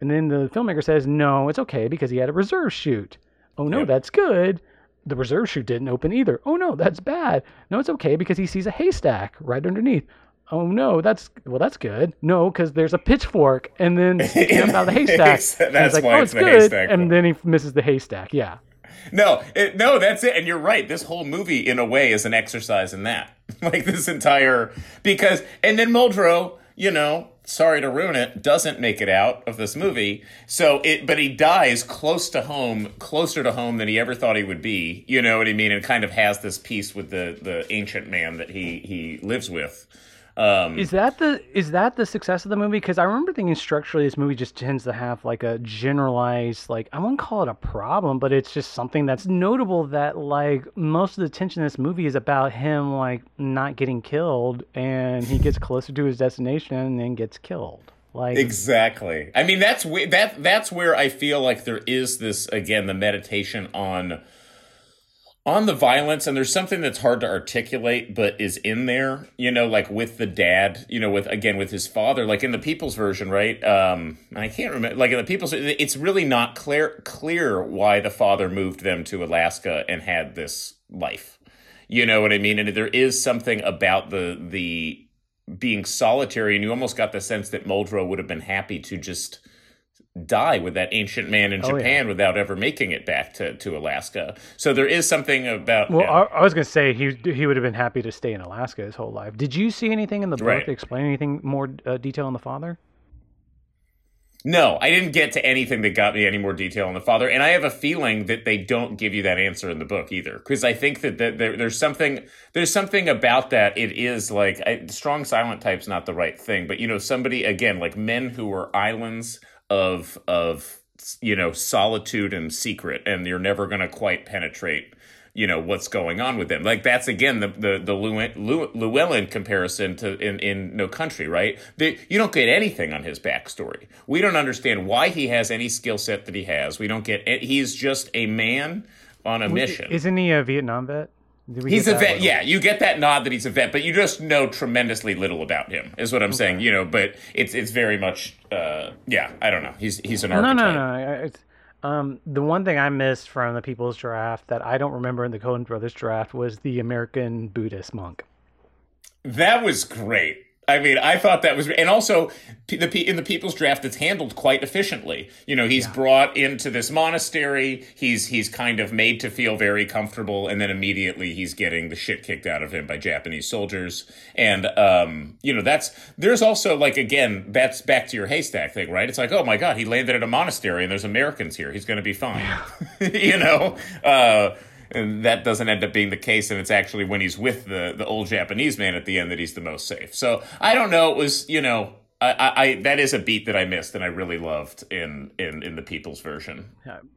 and then the filmmaker says, no, it's okay because he had a reserve chute. Oh, no, Yep. that's good. The reserve chute didn't open either. Oh, no, that's bad. No, it's okay because he sees a haystack right underneath. Oh, no, that's, well, that's good. No, because there's a pitchfork and then sticking up out of the haystack. That's like, oh, why oh, it's it's good. haystack And then he misses the haystack. Yeah. no, it, no, that's it. And you're right. This whole movie, in a way, is an exercise in that. like this entire because, and then Muldrow, you know, sorry to ruin it, doesn't make it out of this movie. So it, but he dies close to home, closer to home than he ever thought he would be. You know what I mean? And kind of has this peace with the the ancient man that he he lives with. Um, is that the is that the success of the movie? Because I remember thinking structurally, this movie just tends to have like a generalized, like I wouldn't call it a problem, but it's just something that's notable. That like most of the tension in this movie is about him like not getting killed, and he gets closer to his destination and then gets killed. Like exactly. I mean, that's that that's where I feel like there is this again the meditation on on the violence and there's something that's hard to articulate but is in there you know like with the dad you know with again with his father like in the peoples' version right? Um i can't remember like in the peoples' it's really not clear clear why the father moved them to alaska and had this life. You know what i mean? And there is something about the the being solitary and you almost got the sense that muldrow would have been happy to just die with that ancient man in Japan oh, yeah. without ever making it back to, to Alaska. So there is something about. Well. I, I, was going to say he he would have been happy to stay in Alaska his whole life. Did you see anything in the book right. explain anything more uh, detail on the father? No, I didn't get to anything that got me any more detail on the father, and I have a feeling that they don't give you that answer in the book either, because I think that, that there, there's something there's something about that. It is like I, strong silent type's not the right thing, but you know somebody again like men who were islands of of you know solitude and secret and you're never going to quite penetrate you know what's going on with them. Like that's again the the the llewellyn comparison to in in no country right? The, you don't get anything on his backstory. We don't understand why he has any skill set that he has. We don't get he's just a man on a mission. isn't he a vietnam vet He's a vet. Yeah, you get that nod that he's a vet, but you just know tremendously little about him. Is what I'm okay. saying. You know, but it's it's very much. Uh, yeah, I don't know. He's he's an archetype. No, no, no. It's, um, the one thing I missed from the Peoples' Draft that I don't remember in the Coen Brothers draft was the American Buddhist monk. That was great. I mean, I thought that was, and also the in the Peoples' Draft, it's handled quite efficiently. You know, he's yeah. brought into this monastery. He's he's kind of made to feel very comfortable, and then immediately he's getting the shit kicked out of him by Japanese soldiers. And um, you know, that's there's also like again, that's back to your haystack thing, right? It's like, oh my god, he landed at a monastery, and there's Americans here. He's going to be fine. you know. Uh, that doesn't end up being the case and it's actually when he's with the the old japanese man at the end that he's the most safe. So i don't know. It was you know I, I, that is a beat that I missed and I really loved in in in the Peoples' version.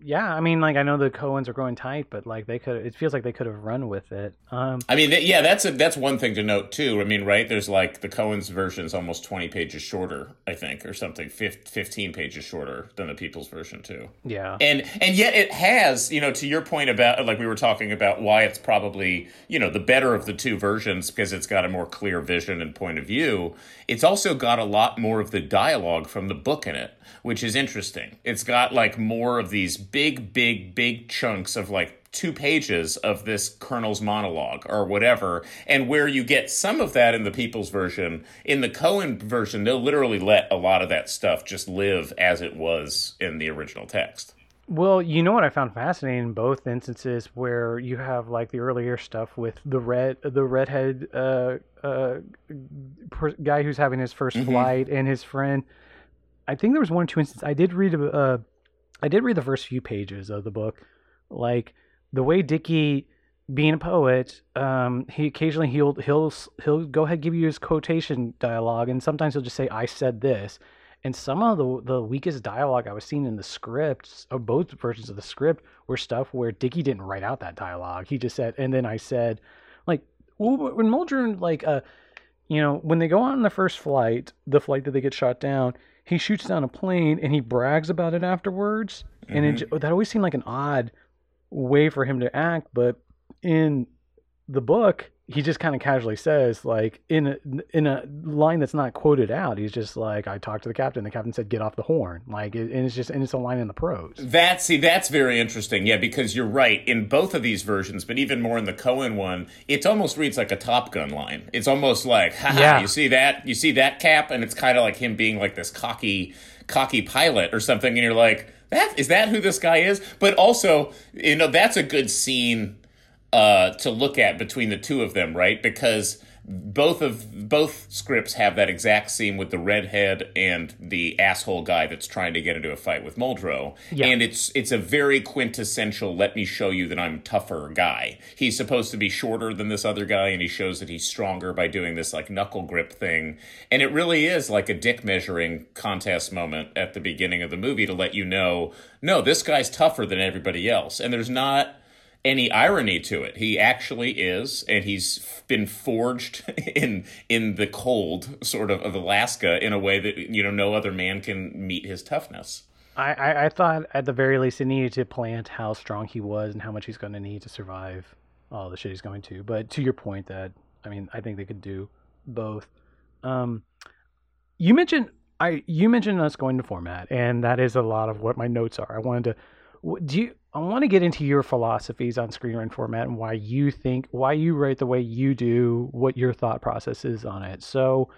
Yeah, I mean, like I know the Coens are growing tight, but like they could, it feels like they could have run with it. Um, I mean, yeah, that's a, that's one thing to note too. I mean, right? There's like the Coens version is almost 20 pages shorter, I think, or something, 15 pages shorter than the Peoples' version too. Yeah, and and yet it has, you know, to your point about like we were talking about why it's probably you know the better of the two versions because it's got a more clear vision and point of view. It's also got a lot more of the dialogue from the book in it, which is interesting. It's got like more of these big, big, big chunks of like two pages of this colonel's monologue or whatever and where you get some of that in the peoples' version in the coen version they'll literally let a lot of that stuff just live as it was in the original text well, you know what I found fascinating in both instances where you have like the earlier stuff with the red, the redhead uh, uh, per- guy who's having his 1st mm-hmm. flight and his friend. I think there was one or two instances. I did read a, uh, I did read the first few pages of the book, like the way Dickey, being a poet, um, he occasionally he'll he'll he'll go ahead and give you his quotation dialogue, and sometimes he'll just say, "I said this." And some of the the weakest dialogue I was seeing in the scripts of both versions of the script were stuff where Dickey didn't write out that dialogue. He just said, and then I said, like, well, when Muldrow, like, uh, you know, when they go on the first flight, the flight that they get shot down, he shoots down a plane and he brags about it afterwards, mm-hmm. and it, mm-hmm. that always seemed like an odd way for him to act, but in the book he just kind of casually says like in a, in a line that's not quoted out he's just like i talked to the captain the captain said get off the horn like it, and it's just and it's a line in the prose. That see that's very interesting. Yeah because you're right. In both of these versions but even more in the coen one it almost reads like a top gun line. It's almost like yeah. you see that you see that cap? And it's kind of like him being like this cocky cocky pilot or something and you're like that is that who this guy is? But also you know that's a good scene uh, to look at between the two of them, right? Because both of both scripts have that exact scene with the redhead and the asshole guy that's trying to get into a fight with Muldrow. Yeah. And it's it's a very quintessential let me show you that I'm tougher guy. He's supposed to be shorter than this other guy and he shows that he's stronger by doing this like knuckle grip thing. And it really is like a dick measuring contest moment at the beginning of the movie to let you know, no, this guy's tougher than everybody else. And there's not any irony to it. He actually is, and he's been forged in in the cold, sort of, of Alaska in a way that you know no other man can meet his toughness. I, I, I thought at the very least it needed to plant how strong he was and how much he's going to need to survive all the shit he's going to. But to your point, that I mean, I think they could do both. Um, you mentioned I you mentioned us going to format, and that is a lot of what my notes are. I wanted to do you I want to get into your philosophies on screenwriting format and why you think why you write the way you do, what your thought process is on it. So,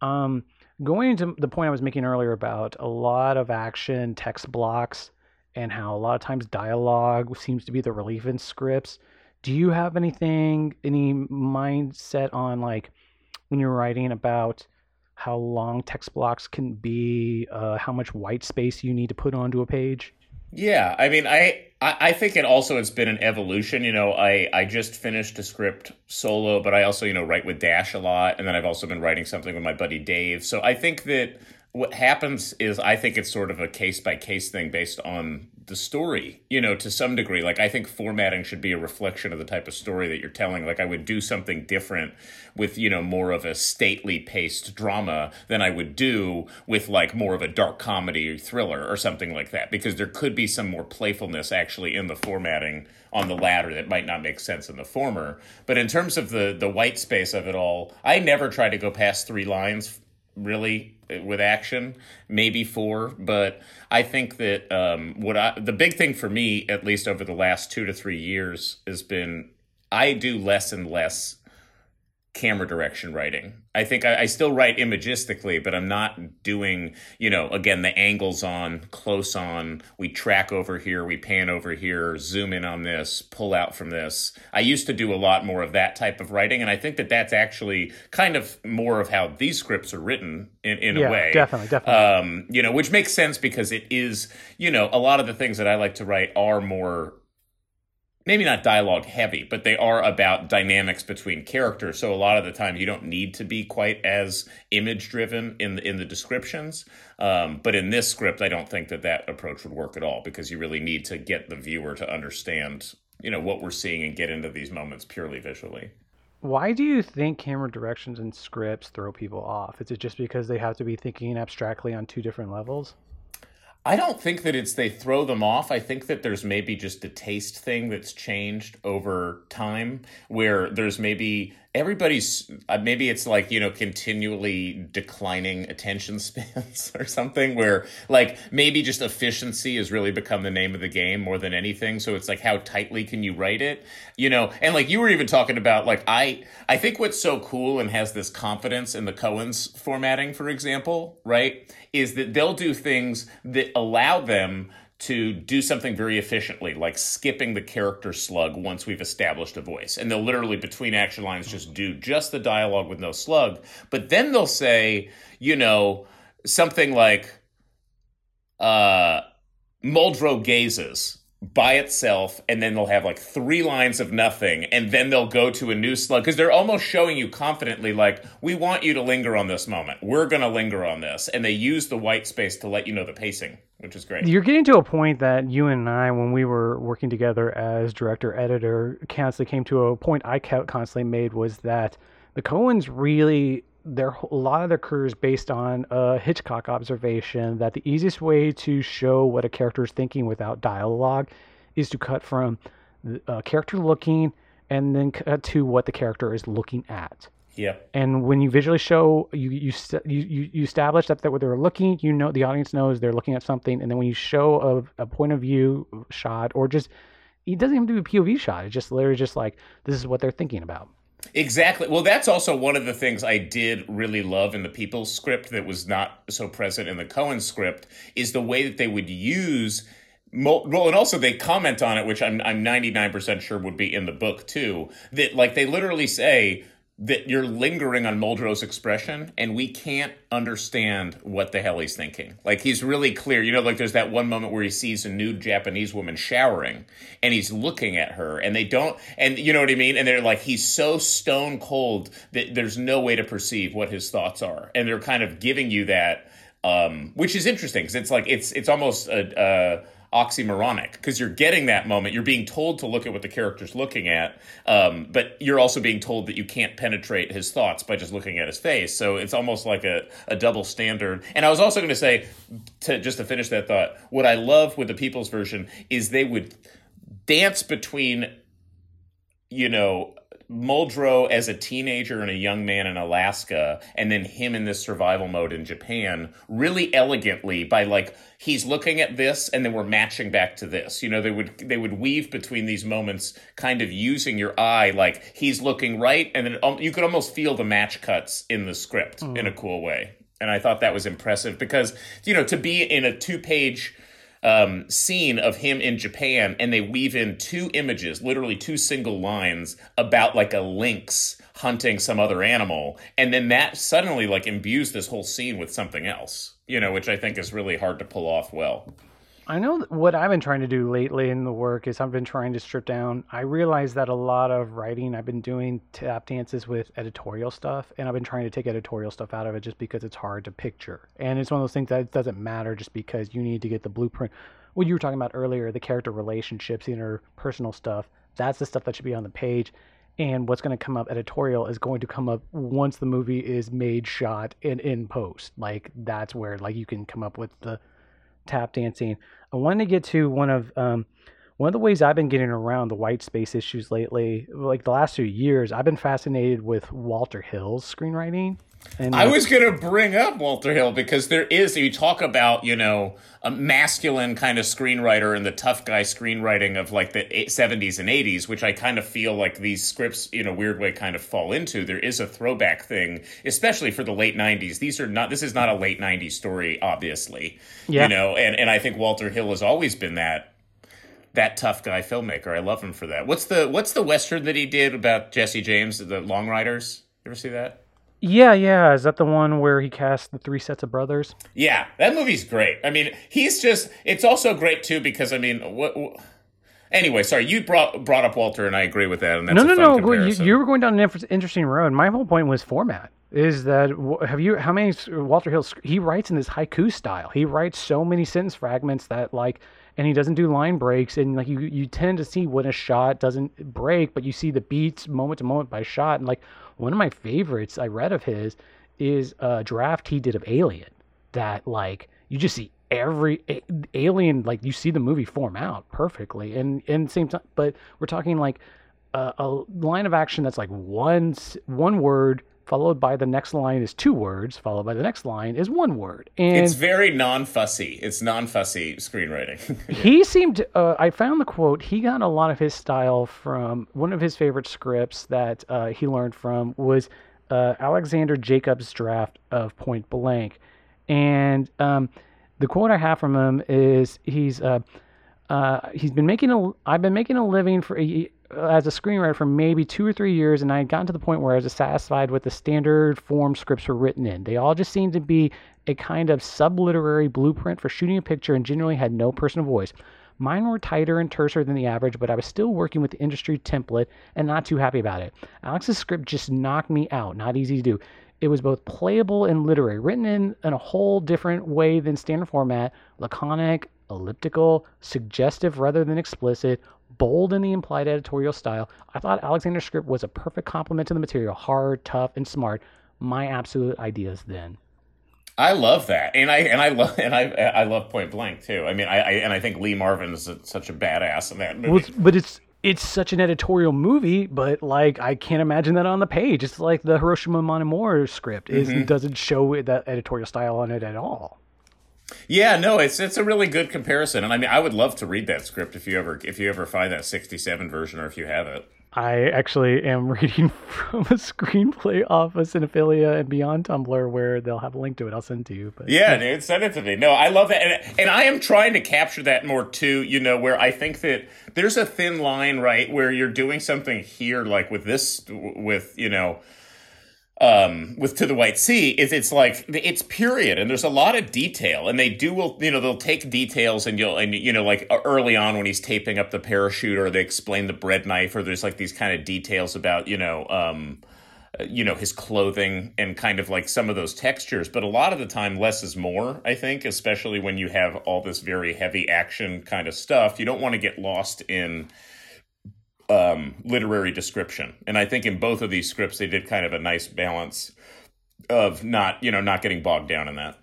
um, going into the point I was making earlier about a lot of action text blocks and how a lot of times dialogue seems to be the relief in scripts. Do you have anything, any mindset on like when you're writing about how long text blocks can be, uh, how much white space you need to put onto a page? Yeah, I mean, I, I think it also it's been an evolution. You know, I I just finished a script solo, but I also you know write with Dash a lot, and then I've also been writing something with my buddy Dave. So I think that what happens is I think it's sort of a case by case thing based on the story, you know, to some degree. Like, I think formatting should be a reflection of the type of story that you're telling. Like, I would do something different with, you know, more of a stately paced drama than I would do with, like, more of a dark comedy or thriller or something like that, because there could be some more playfulness actually in the formatting on the latter that might not make sense in the former. But in terms of the, the white space of it all, I never try to go past three lines really with action, maybe four. But I think that um, what I the big thing for me, at least over the last two to three years, has been I do less and less camera direction writing. I think I, I, still write imagistically, but I'm not doing, you know, again, the angles on, close on, we track over here, we pan over here, zoom in on this, pull out from this. I used to do a lot more of that type of writing, and I think that that's actually kind of more of how these scripts are written in, in yeah, a way. Definitely, definitely. Um, you know, which makes sense because it is, you know, a lot of the things that I like to write are more maybe not dialogue heavy, but they are about dynamics between characters. So a lot of the time, you don't need to be quite as image driven in the, in the descriptions. Um, but in this script, I don't think that that approach would work at all because you really need to get the viewer to understand, you know, what we're seeing and get into these moments purely visually. Why do you think camera directions and scripts throw people off? Is it just because they have to be thinking abstractly on two different levels? I don't think that it's they throw them off. I think that there's maybe just a taste thing that's changed over time where there's maybe everybody's uh, maybe it's like you know continually declining attention spans or something where like maybe just efficiency has really become the name of the game more than anything. So it's like how tightly can you write it? You know and like you were even talking about like i i think what's so cool and has this confidence in the coen's formatting for example right is that they'll do things that allow them to do something very efficiently, like skipping the character slug once we've established a voice. And they'll literally, between action lines, just do just the dialogue with no slug. But then they'll say, you know, something like, uh, Muldrow gazes by itself and then they'll have like three lines of nothing and then they'll go to a new slug because they're almost showing you confidently like we want you to linger on this moment. We're going to linger on this. And they use the white space to let you know the pacing which is great. You're getting to a point that you and i when we were working together as director editor constantly came to a point i constantly made was that the coens really their a lot of their careers based on a Hitchcock observation that the easiest way to show what a character is thinking without dialogue is to cut from a uh, character looking and then cut to what the character is looking at. Yeah. And when you visually show, you you you, you establish that they're, they're looking. You know, the audience knows they're looking at something. And then when you show a, a point of view shot, or just it doesn't even do a POV shot. It's just literally just like this is what they're thinking about. Exactly. Well, that's also one of the things I did really love in the Peoples' script that was not so present in the Coen script is the way that they would use. Well, and also they comment on it, which I'm I'm 99% sure would be in the book too. That like they literally say that you're lingering on Muldrow's expression and we can't understand what the hell he's thinking. Like he's really clear. You know, like there's that one moment where he sees a nude Japanese woman showering and he's looking at her and they don't and you know what I mean? And they're like he's so stone cold that there's no way to perceive what his thoughts are. And they're kind of giving you that um which is interesting because it's like it's it's almost a uh oxymoronic because you're getting that moment. You're being told to look at what the character's looking at, um, but you're also being told that you can't penetrate his thoughts by just looking at his face. So it's almost like a, a double standard. And I was also going to say, to just to finish that thought, what I love with the Peoples' version is they would dance between, you know, Muldrow as a teenager and a young man in Alaska, and then him in this survival mode in Japan, really elegantly by like he's looking at this, and then we're matching back to this. You know, they would they would weave between these moments, kind of using your eye, like he's looking right, and then um, you could almost feel the match cuts in the script mm. in a cool way. And I thought that was impressive because you know to be in a two page um, scene of him in Japan, and they weave in two images, literally two single lines about like a lynx hunting some other animal, and then that suddenly like imbues this whole scene with something else, you know, which I think is really hard to pull off well. I know what I've been trying to do lately in the work is I've been trying to strip down. I realize that a lot of writing I've been doing tap dances with editorial stuff, and I've been trying to take editorial stuff out of it just because it's hard to picture. And it's one of those things that doesn't matter just because you need to get the blueprint. What you were talking about earlier, the character relationships, the interpersonal stuff, that's the stuff that should be on the page. And what's going to come up editorial is going to come up once the movie is made, shot, and in post. Like that's where like you can come up with the tap dancing. I wanted to get to one of um, one of the ways I've been getting around the white space issues lately, like the last few years. I've been fascinated with Walter Hill's screenwriting. And I uh, was going to bring up Walter Hill because there is, you talk about, you know, a masculine kind of screenwriter and the tough guy screenwriting of like the 70s and 80s, which I kind of feel like these scripts, in a weird way, kind of fall into. There is a throwback thing, especially for the late 90s. These are not, this is not a late 90s story, obviously. Yeah. You know, and, and I think Walter Hill has always been that that tough guy filmmaker. I love him for that. What's the what's the western that he did about Jesse James, the Long Riders? You ever see that? Yeah, yeah. Is that the one where he cast the three sets of brothers? Yeah, that movie's great. I mean, he's just. It's also great too because I mean, what. what anyway, sorry, you brought brought up Walter, and I agree with that. And that's no, no, no. You, you, were going down an interesting road. My whole point was format. Is that have you? How many Walter Hill? He writes in this haiku style. He writes so many sentence fragments that like, and he doesn't do line breaks. And like you, you tend to see when a shot doesn't break, but you see the beats moment to moment by shot. And like one of my favorites I read of his is a draft he did of Alien that like you just see every a, alien like you see the movie form out perfectly and and same time but we're talking like a, a line of action that's like one one word followed by the next line is two words, followed by the next line is one word. And it's very non-fussy. It's non-fussy screenwriting. he seemed. Uh, I found the quote. He got a lot of his style from one of his favorite scripts that uh, he learned from was uh, Alexander Jacobs' draft of Point Blank, and um, the quote I have from him is he's. Uh, uh, he's been making a. I've been making a living for as a screenwriter for maybe two or three years, and I had gotten to the point where I was satisfied with the standard form scripts were written in. They all just seemed to be a kind of subliterary blueprint for shooting a picture and generally had no personal voice. Mine were tighter and terser than the average, but I was still working with the industry template and not too happy about it. Alex's script just knocked me out, not easy to do. It was both playable and literary, written in, in a whole different way than standard format, laconic, elliptical, suggestive rather than explicit, bold in the implied editorial style. I thought Alexander's script was a perfect complement to the material, hard, tough, and smart. My absolute ideas then. I love that, and I and I love and I I love Point Blank too. I mean, I, I and I think Lee Marvin is a, such a badass in that movie. Well, but it's it's such an editorial movie, but like I can't imagine that on the page. It's like the Hiroshima Mon Amour script is Mm-hmm. doesn't show that editorial style on it at all. Yeah, no, it's it's a really good comparison, and I mean, I would love to read that script if you ever if you ever find that sixty seven version or if you have it. I actually am reading from a screenplay off of Cinephilia and Beyond Tumblr where they'll have a link to it. I'll send it to you. But Yeah, dude, send it to me. No, I love that, and and I am trying to capture that more too. You know, where I think that there's a thin line, right, where you're doing something here, like with this, with you know, um, with to the White Sea, is it's like it's period, and there's a lot of detail, and they do will you know they'll take details, and you'll and you know like uh, early on when he's taping up the parachute, or they explain the bread knife, or there's like these kind of details about you know. um you know his clothing and kind of like some of those textures but a lot of the time less is more i think especially when you have all this very heavy action kind of stuff you don't want to get lost in um literary description and i think in both of these scripts they did kind of a nice balance of not you know not getting bogged down in that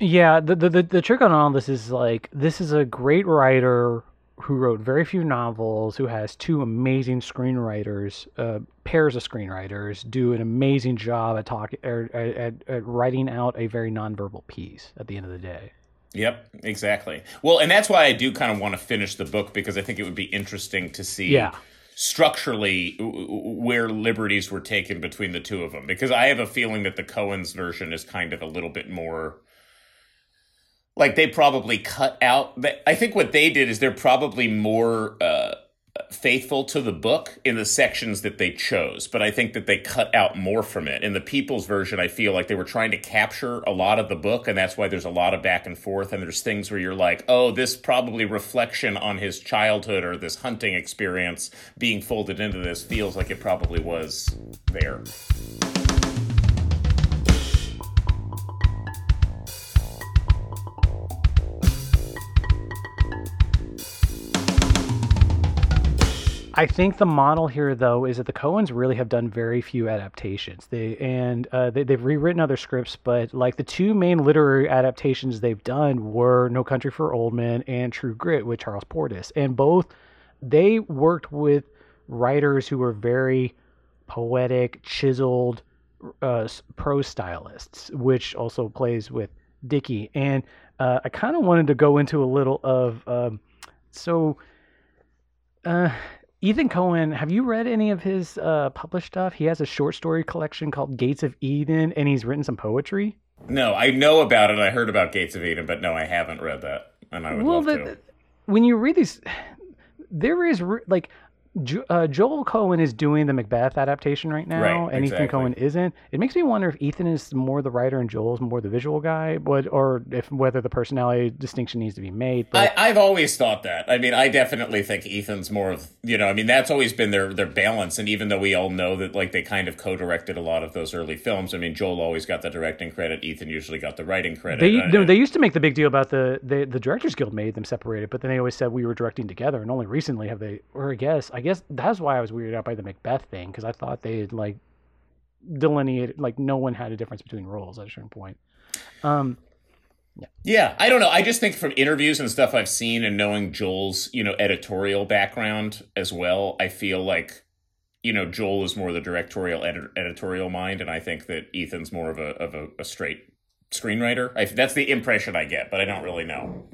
Yeah, the, the the the trick on all this is like this is a great writer who wrote very few novels, who has two amazing screenwriters, uh, pairs of screenwriters, do an amazing job at talking er, at, at, at writing out a very nonverbal piece. At the end of the day, Yep, exactly. Well, and that's why I do kind of want to finish the book because I think it would be interesting to see Yeah. Structurally where liberties were taken between the two of them. Because I have a feeling that the Coen's version is kind of a little bit more like they probably cut out I think what they did is they're probably more uh faithful to the book in the sections that they chose, but I think that they cut out more from it. In the Peoples' version, I feel like they were trying to capture a lot of the book, and that's why there's a lot of back and forth. And there's things where you're like, oh, this probably reflection on his childhood or this hunting experience being folded into this feels like it probably was there. I think the model here, though, is that the Coens really have done very few adaptations. They and uh, they, they've rewritten other scripts, but like the two main literary adaptations they've done were No Country for Old Men and True Grit with Charles Portis, and both they worked with writers who were very poetic, chiseled uh, prose stylists, which also plays with Dickey. And uh, I kind of wanted to go into a little of um, so. Uh, Ethan Coen, have you read any of his uh, published stuff? He has a short story collection called Gates of Eden, and he's written some poetry. No, I know about it. I heard about Gates of Eden, but no, I haven't read that, and I would well, love the, to. when you read these, there is like Jo- uh, Joel Coen is doing the Macbeth adaptation right now, Right, and Ethan. Coen isn't. It makes me wonder if Ethan is more the writer and Joel's more the visual guy, but or if whether the personality distinction needs to be made. But I, I've always thought that. I mean, I definitely think Ethan's more of you know. I mean, that's always been their their balance. And even though we all know that like they kind of co-directed a lot of those early films, I mean, Joel always got the directing credit. Ethan usually got the writing credit. They Uh, no, they used to make the big deal about the, the the Directors Guild made them separated, but then they always said we were directing together, and only recently have they. Or I guess I guess that's why I was weirded out by the Macbeth thing because I thought they had like delineated like no one had a difference between roles at a certain point. Um, Yeah, I don't know. I just think from interviews and stuff I've seen and knowing Joel's, you know, editorial background as well, I feel like, you know, Joel is more the directorial edit- editorial mind, and I think that Ethan's more of a of a, a straight screenwriter. I, that's the impression I get, but I don't really know.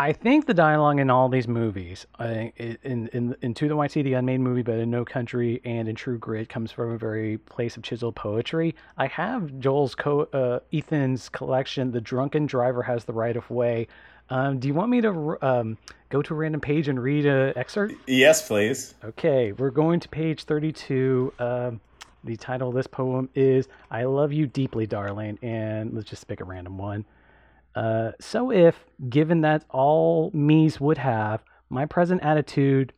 I think the dialogue in all these movies, I in in in To the White Sea, the unmade movie, but in No Country and in True Grit, comes from a very place of chiseled poetry. I have Joel's co uh, Ethan's collection, The Drunken Driver Has the Right of Way. Um, do you want me to um, go to a random page and read an excerpt? Yes, please. Okay, we're going to page 32. Um, the title of this poem is I Love You Deeply, Darling. And let's just pick a random one. Uh, so, if, given that all me's would have, my present attitude,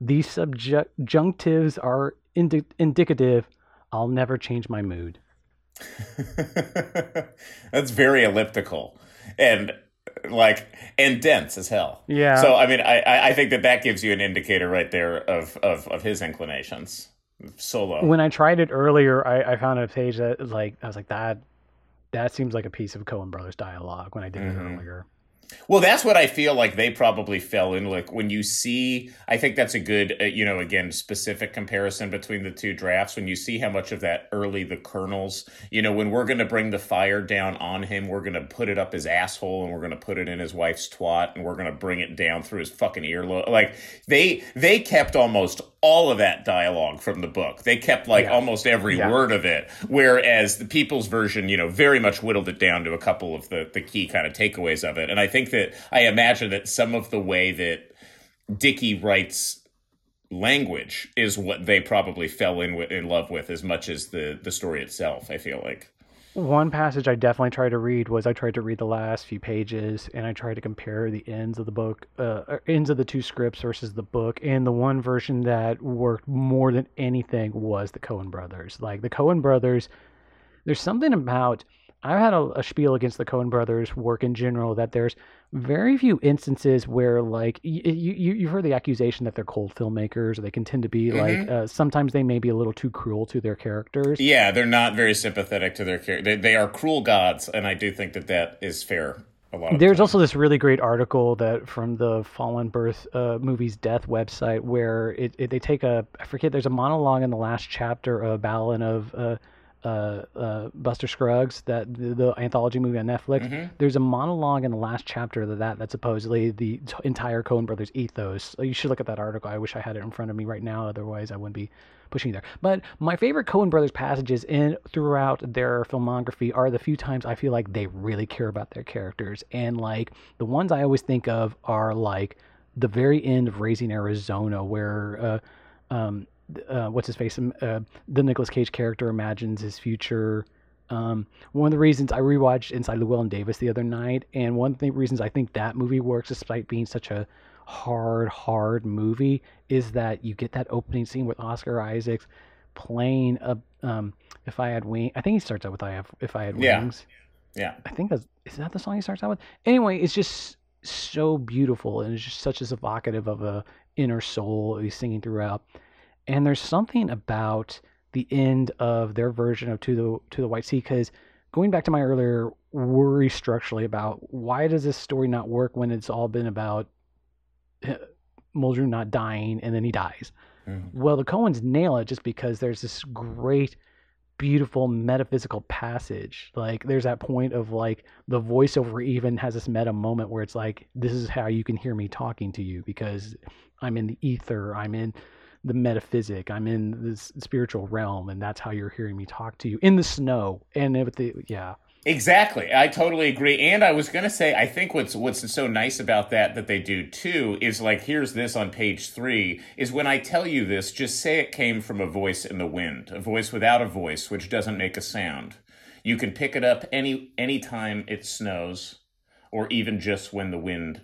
these subjunctives are indi- indicative, I'll never change my mood. That's very elliptical and like and dense as hell. Yeah. So I mean, I I I think that that gives you an indicator right there of of of his inclinations. Solo. When I tried it earlier, I, I found a page that, like, I was like, that that seems like a piece of Coen Brothers dialogue when I did Mhm. it earlier. Well, that's what I feel like they probably fell in. Like when you see, I think that's a good, uh, you know, again, specific comparison between the two drafts. When you see how much of that early the colonels, you know, when we're going to bring the fire down on him, we're going to put it up his asshole and we're going to put it in his wife's twat and we're going to bring it down through his fucking earlobe. Like they they kept almost all of that dialogue from the book. They kept like yeah. almost every yeah. word of it, whereas the peoples' version, you know, very much whittled it down to a couple of the the key kind of takeaways of it. And I think that I imagine that some of the way that Dickey writes language is what they probably fell in with, in love with as much as the the story itself. I feel like one passage I definitely tried to read was I tried to read the last few pages and I tried to compare the ends of the book, uh, ends of the two scripts versus the book. And the one version that worked more than anything was the Coen brothers. Like the Coen brothers, there's something about I've had a, a, spiel against the Coen brothers' work in general that there's very few instances where like you, you you've heard the accusation that they're cold filmmakers or they can tend to be mm-hmm. like uh, sometimes they may be a little too cruel to their characters. Yeah, they're not very sympathetic to their characters They, they are cruel gods, and I do think that that is fair. There's also this really great article that from the Fallen Birth uh, movies death website where it, it, they take a I forget there's a monologue in the last chapter of Ballad of uh, uh, uh, Buster Scruggs, that the, the, anthology movie on Netflix. Mm-hmm. There's a monologue in the last chapter of that that supposedly the t- entire Coen Brothers ethos. You should look at that article. I wish I had it in front of me right now. Otherwise, I wouldn't be pushing there. But my favorite Coen Brothers passages in throughout their filmography are the few times I feel like they really care about their characters, and like the ones I always think of are like the very end of Raising Arizona, where uh, um, uh, what's his face? Um, uh, the Nicolas Cage character imagines his future. Um, one of the reasons I rewatched Inside Llewyn Davis the other night, and one of the reasons I think that movie works, despite being such a hard, hard movie, is that you get that opening scene with Oscar Isaacs playing a. Um, if I had wings, I think he starts out with "I have if I had wings." Yeah. I think that's is that the song he starts out with. Anyway, it's just so beautiful and it's just such as evocative of a inner soul he's singing throughout. And there's something about the end of their version of to the to the White Sea because going back to my earlier worry structurally about why does this story not work when it's all been about eh, Muldrow not dying and then he dies. Mm. Well, the Coens nail it just because there's this great, beautiful metaphysical passage. Like there's that point of like the voiceover even has this meta moment where it's like, this is how you can hear me talking to you because I'm in the ether. I'm in the metaphysic. I'm in this spiritual realm, and that's how you're hearing me talk to you in the snow. And with the yeah, Exactly. I totally agree. And I was going to say I think what's what's so nice about that that they do too is like here's this on page 3 is when I tell you this just say it came from a voice in the wind, a voice without a voice which doesn't make a sound. You can pick it up any any time it snows or even just when the wind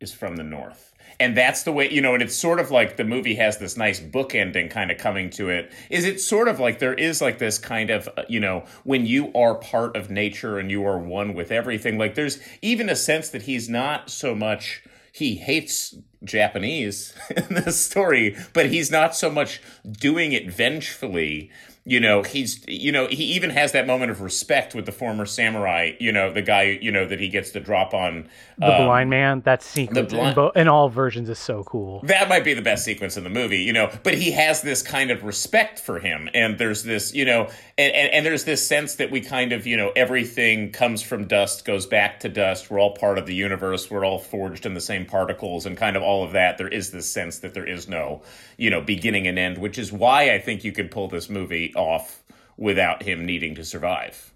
is from the north. And that's the way you know and it's sort of like the movie has this nice book ending kind of coming to it. Is it sort of like there is like this kind of uh, you know when you are part of nature and you are one with everything like there's even a sense that he's not so much he hates Japanese in this story, but he's not so much doing it vengefully you know he's you know he even has that moment of respect with the former samurai you know the guy you know that he gets to drop on the um, blind man that sequence blind, in, bo- in, all versions is so cool. That might be the best sequence in the movie you know but he has this kind of respect for him and there's this you know and, and, and there's this sense that we kind of you know everything comes from dust goes back to dust we're all part of the universe we're all forged in the same particles and kind of all of that there is this sense that there is no you know beginning and end which is why i think you could pull this movie off without him needing to survive.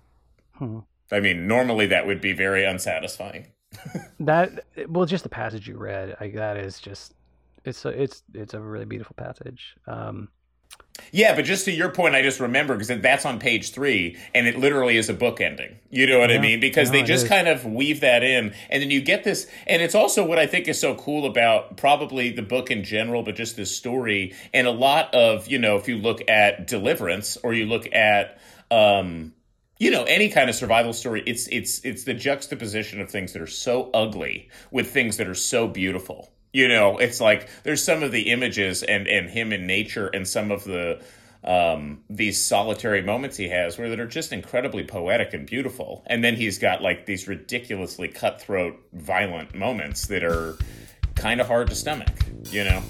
Hmm. I mean, normally that would be very unsatisfying. that well, just the passage you read, like that is just it's a, it's it's a really beautiful passage. Um, yeah, but just to your point, I just remember because that's on page three, and it literally is a book ending. You know what yeah, I mean? Because no, they just kind of weave that in, and then you get this, and it's also what I think is so cool about probably the book in general, but just this story, and a lot of you know, if you look at Deliverance or you look at. Um, you know any kind of survival story it's it's it's the juxtaposition of things that are so ugly with things that are so beautiful you know, it's like there's some of the images and and him in nature and some of the um, these solitary moments he has where that are just incredibly poetic and beautiful. And then he's got like these ridiculously cutthroat, violent moments that are kind of hard to stomach, you know?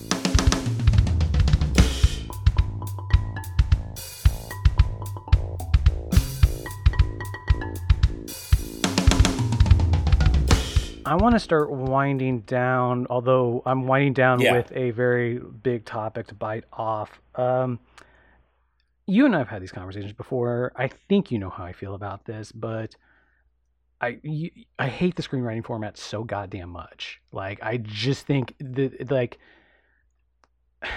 I want to start winding down, although I'm winding down Yeah. with a very big topic to bite off. Um, you and I have had these conversations before. I think you know how I feel about this, but I you, I hate the screenwriting format so goddamn much. Like I just think that like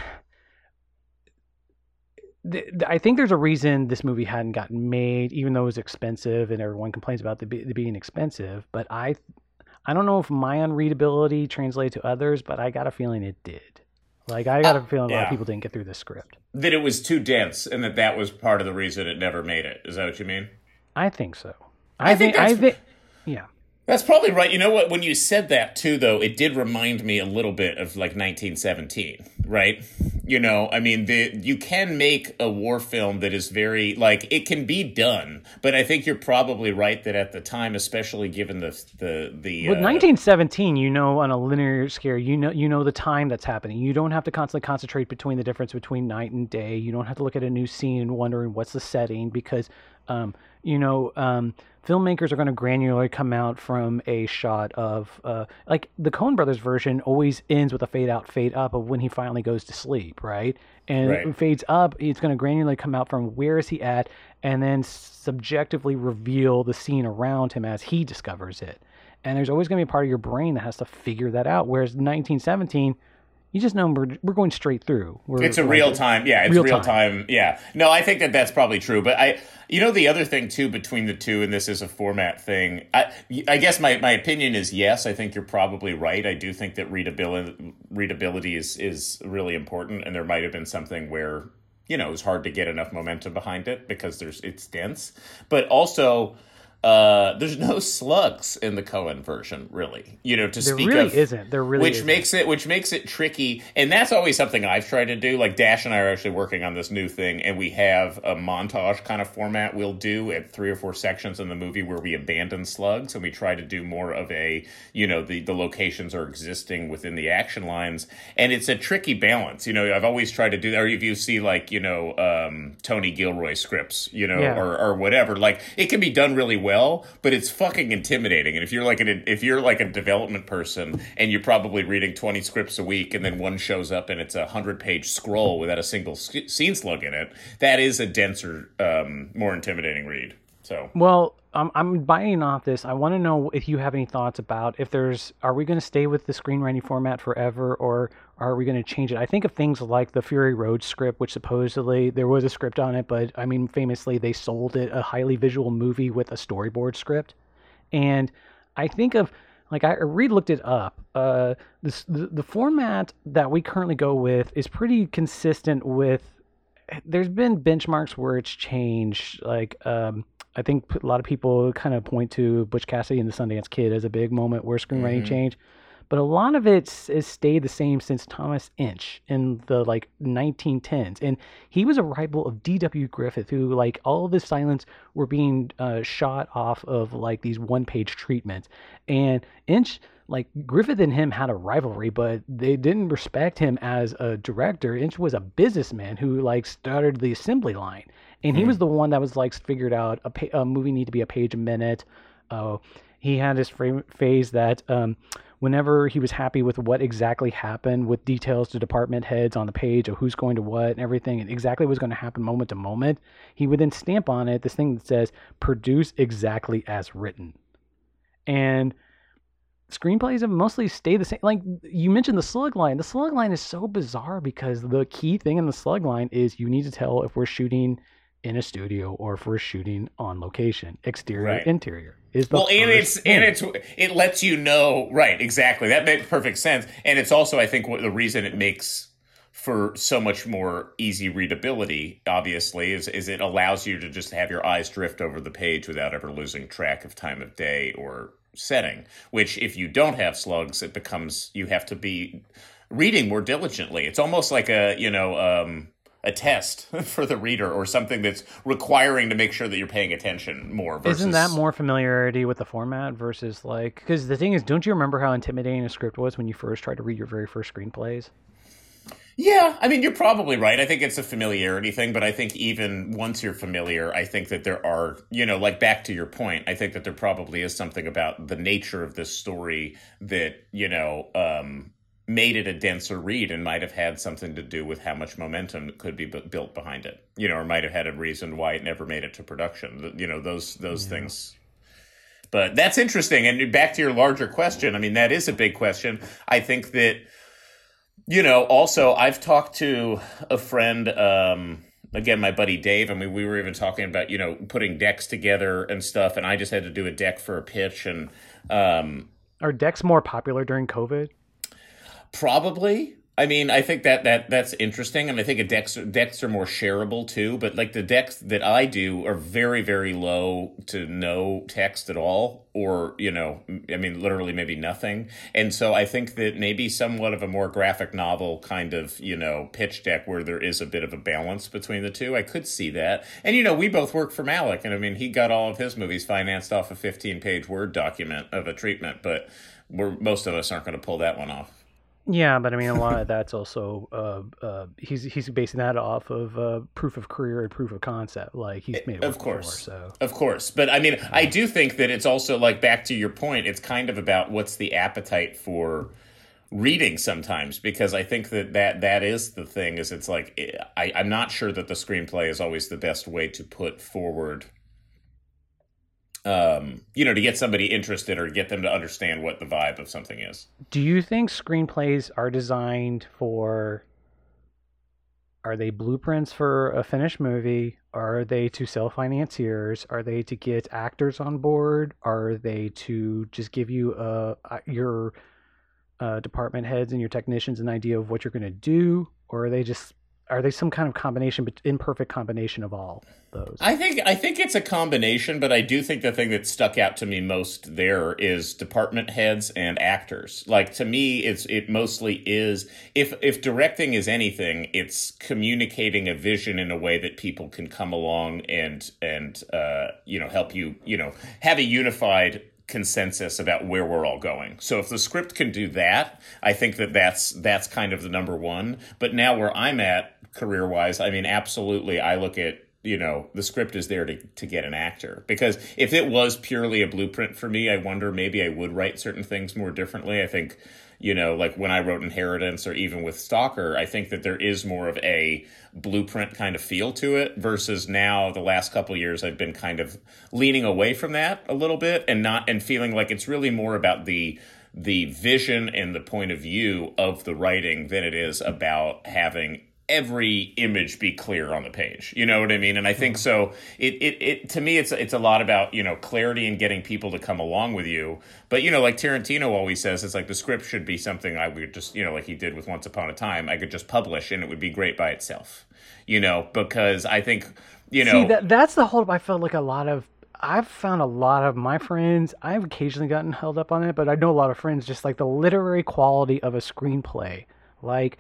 I think there's a reason this movie hadn't gotten made, even though it was expensive, and everyone complains about the, the being expensive. But I, I don't know if my unreadability translated to others, but I got a feeling it did. Like I got a uh, feeling a lot of people didn't get through this script. That it was too dense and that that was part of the reason it never made it. Is that what you mean? I think so. I think I that's- think, yeah. That's probably right. You know what? When you said that too, though, it did remind me a little bit of like 1917, right? You know, I mean, the you can make a war film that is very like it can be done, but I think you're probably right that at the time, especially given the the the With uh, 1917, you know, on a linear scale, you know, you know the time that's happening. You don't have to constantly concentrate between the difference between night and day. You don't have to look at a new scene and wondering what's the setting because, um, you know, um, filmmakers are going to granularly come out from a shot of, uh, like the Coen Brothers version always ends with a fade out, fade up of when he finally goes to sleep, right? And Right. it fades up. It's going to granularly come out from where is he at, and then subjectively reveal the scene around him as he discovers it and there's always going to be a part of your brain that has to figure that out. Whereas 1917, you just know we're, we're going straight through. We're, It's a like, real time, yeah. It's real real, time. time. yeah. No, I think that that's probably true. But I, you know, the other thing too between the two, and this is a format thing. I, I guess my, my opinion is yes. I think you're probably right. I do think that readability readability is is really important, and there might have been something where you know it was hard to get enough momentum behind it because there's it's dense, but also. Uh, there's no slugs in the Coen version, really. You know, to There speak really of, isn't. There really which isn't. makes it which makes it tricky and that's always something i've tried to do like dash and i are actually working on this new thing and we have a montage kind of format we'll do at three or four sections in the movie where we abandon slugs and we try to do more of a you know the the locations are existing within the action lines and it's a tricky balance you know i've always tried to do that or if you see like you know um, tony gilroy scripts you know Yeah. or or whatever like it can be done really well but it's fucking intimidating. And if you're like an if you're like a development person and you're probably reading 20 scripts a week and then one shows up and it's a 100 page scroll without a single sc- scene slug in it that is a denser um, more intimidating read so Well, I'm, I'm buying off this. I want to know if you have any thoughts about if there's, are we going to stay with the screenwriting format forever or are we going to change it? I think of things like the Fury Road script, which supposedly there was a script on it, but I mean, famously, they sold it a highly visual movie with a storyboard script. And I think of, like, I re looked it up. Uh, this, the, the format that we currently go with is pretty consistent with there's been benchmarks where it's changed. Like, um, I think a lot of people kind of point to Butch Cassidy and the Sundance Kid as a big moment where screenwriting changed. But a lot of it has stayed the same since Thomas Ince in the like 1910s, and he was a rival of D.W. Griffith, who like all of his silence were being uh, shot off of like these one-page treatments, and Ince like Griffith and him had a rivalry, but they didn't respect him as a director. Ince was a businessman who like started the assembly line, and he was the one that was like figured out a, pa- a movie need to be a page a minute. Uh, he had this fra- phase that um, whenever he was happy with what exactly happened, with details to department heads on the page of who's going to what and everything, and exactly what's going to happen moment to moment, he would then stamp on it this thing that says "produce exactly as written," and screenplays have mostly stayed the same. Like you mentioned the slug line. The slug line is so bizarre because the key thing in the slug line is you need to tell if we're shooting in a studio or for shooting on location, exterior, Right. interior. Is the well and it's and it's it lets you know right exactly that makes perfect sense and it's also i think what the reason it makes for so much more easy readability obviously is is it allows you to just have your eyes drift over the page without ever losing track of time of day or setting which if you don't have slugs it becomes you have to be reading more diligently it's almost like a you know um a test for the reader or something that's requiring to make sure that you're paying attention more. Versus... Isn't that more familiarity with the format versus like? Because the thing is, don't you remember how intimidating a script was when you first tried to read your very first screenplays? Yeah, I mean, you're probably right. I think it's a familiarity thing, but I think even once you're familiar, I think that there are, you know, like back to your point, I think that there probably is something about the nature of this story that, you know, um, made it a denser read and might have had something to do with how much momentum could be built behind it, you know, or might have had a reason why it never made it to production. You know, those those yeah. things. But that's interesting. And back to your larger question, I mean, that is a big question. I think that you know, also I've talked to a friend, um, again, my buddy Dave. I mean, we were even talking about you know putting decks together and stuff, and I just had to do a deck for a pitch. And um, are decks more popular during COVID? Probably. I mean, I think that, that that's interesting, and I think decks decks are more shareable too. But like the decks that I do are very very low to no text at all, or you know, I mean, literally maybe nothing. And so I think that maybe somewhat of a more graphic novel kind of you know pitch deck where there is a bit of a balance between the two. I could see that. And you know, we both work for Malick, and I mean, he got all of his movies financed off a fifteen page word document of a treatment, but we're most of us aren't going to pull that one off. Yeah, but I mean, a lot of that's also uh, uh, he's he's basing that off of uh, proof of career and proof of concept. Like he's made it of course, before, so of course. But I mean, I do think that it's also like back to your point. It's kind of about what's the appetite for reading sometimes because I think that that that is the thing. Is it's like I, I'm not sure that the screenplay is always the best way to put forward um, you know, to get somebody interested or get them to understand what the vibe of something is. Do you think screenplays are designed for? Are they blueprints for a finished movie? Are they to sell financiers? Are they to get actors on board? Are they to just give you uh, your uh, department heads and your technicians an idea of what you're going to do? Or are they just are they some kind of combination but imperfect combination of all those i think i think it's a combination but i do think the thing that stuck out to me most there is department heads and actors like to me it's it mostly is if if directing is anything it's communicating a vision in a way that people can come along and and uh you know help you you know have a unified consensus about where we're all going. So if the script can do that, I think that that's that's kind of the number one. But now where I'm at career wise, I mean, absolutely, I look at you know the script is there to, to get an actor. Because if it was purely a blueprint for me i wonder maybe i would write certain things more differently. I think you know, like when I wrote Inheritance or even with Stalker, I think that there is more of a blueprint kind of feel to it versus now the last couple years I've been kind of leaning away from that a little bit and not and feeling like it's really more about the the vision and the point of view of the writing than it is about having every image be clear on the page. You know what I mean? And I think hmm. so. It, it, it to me, it's it's a lot about you know clarity and getting people to come along with you. But you know, like Tarantino always says, it's like the script should be something I would just you know like he did with Once Upon a Time. I could just publish and it would be great by itself. You know, because I think you know See, that that's the whole. I felt like a lot of I've found a lot of my friends, I've occasionally gotten held up on it, but I know a lot of friends just like the literary quality of a screenplay. Like,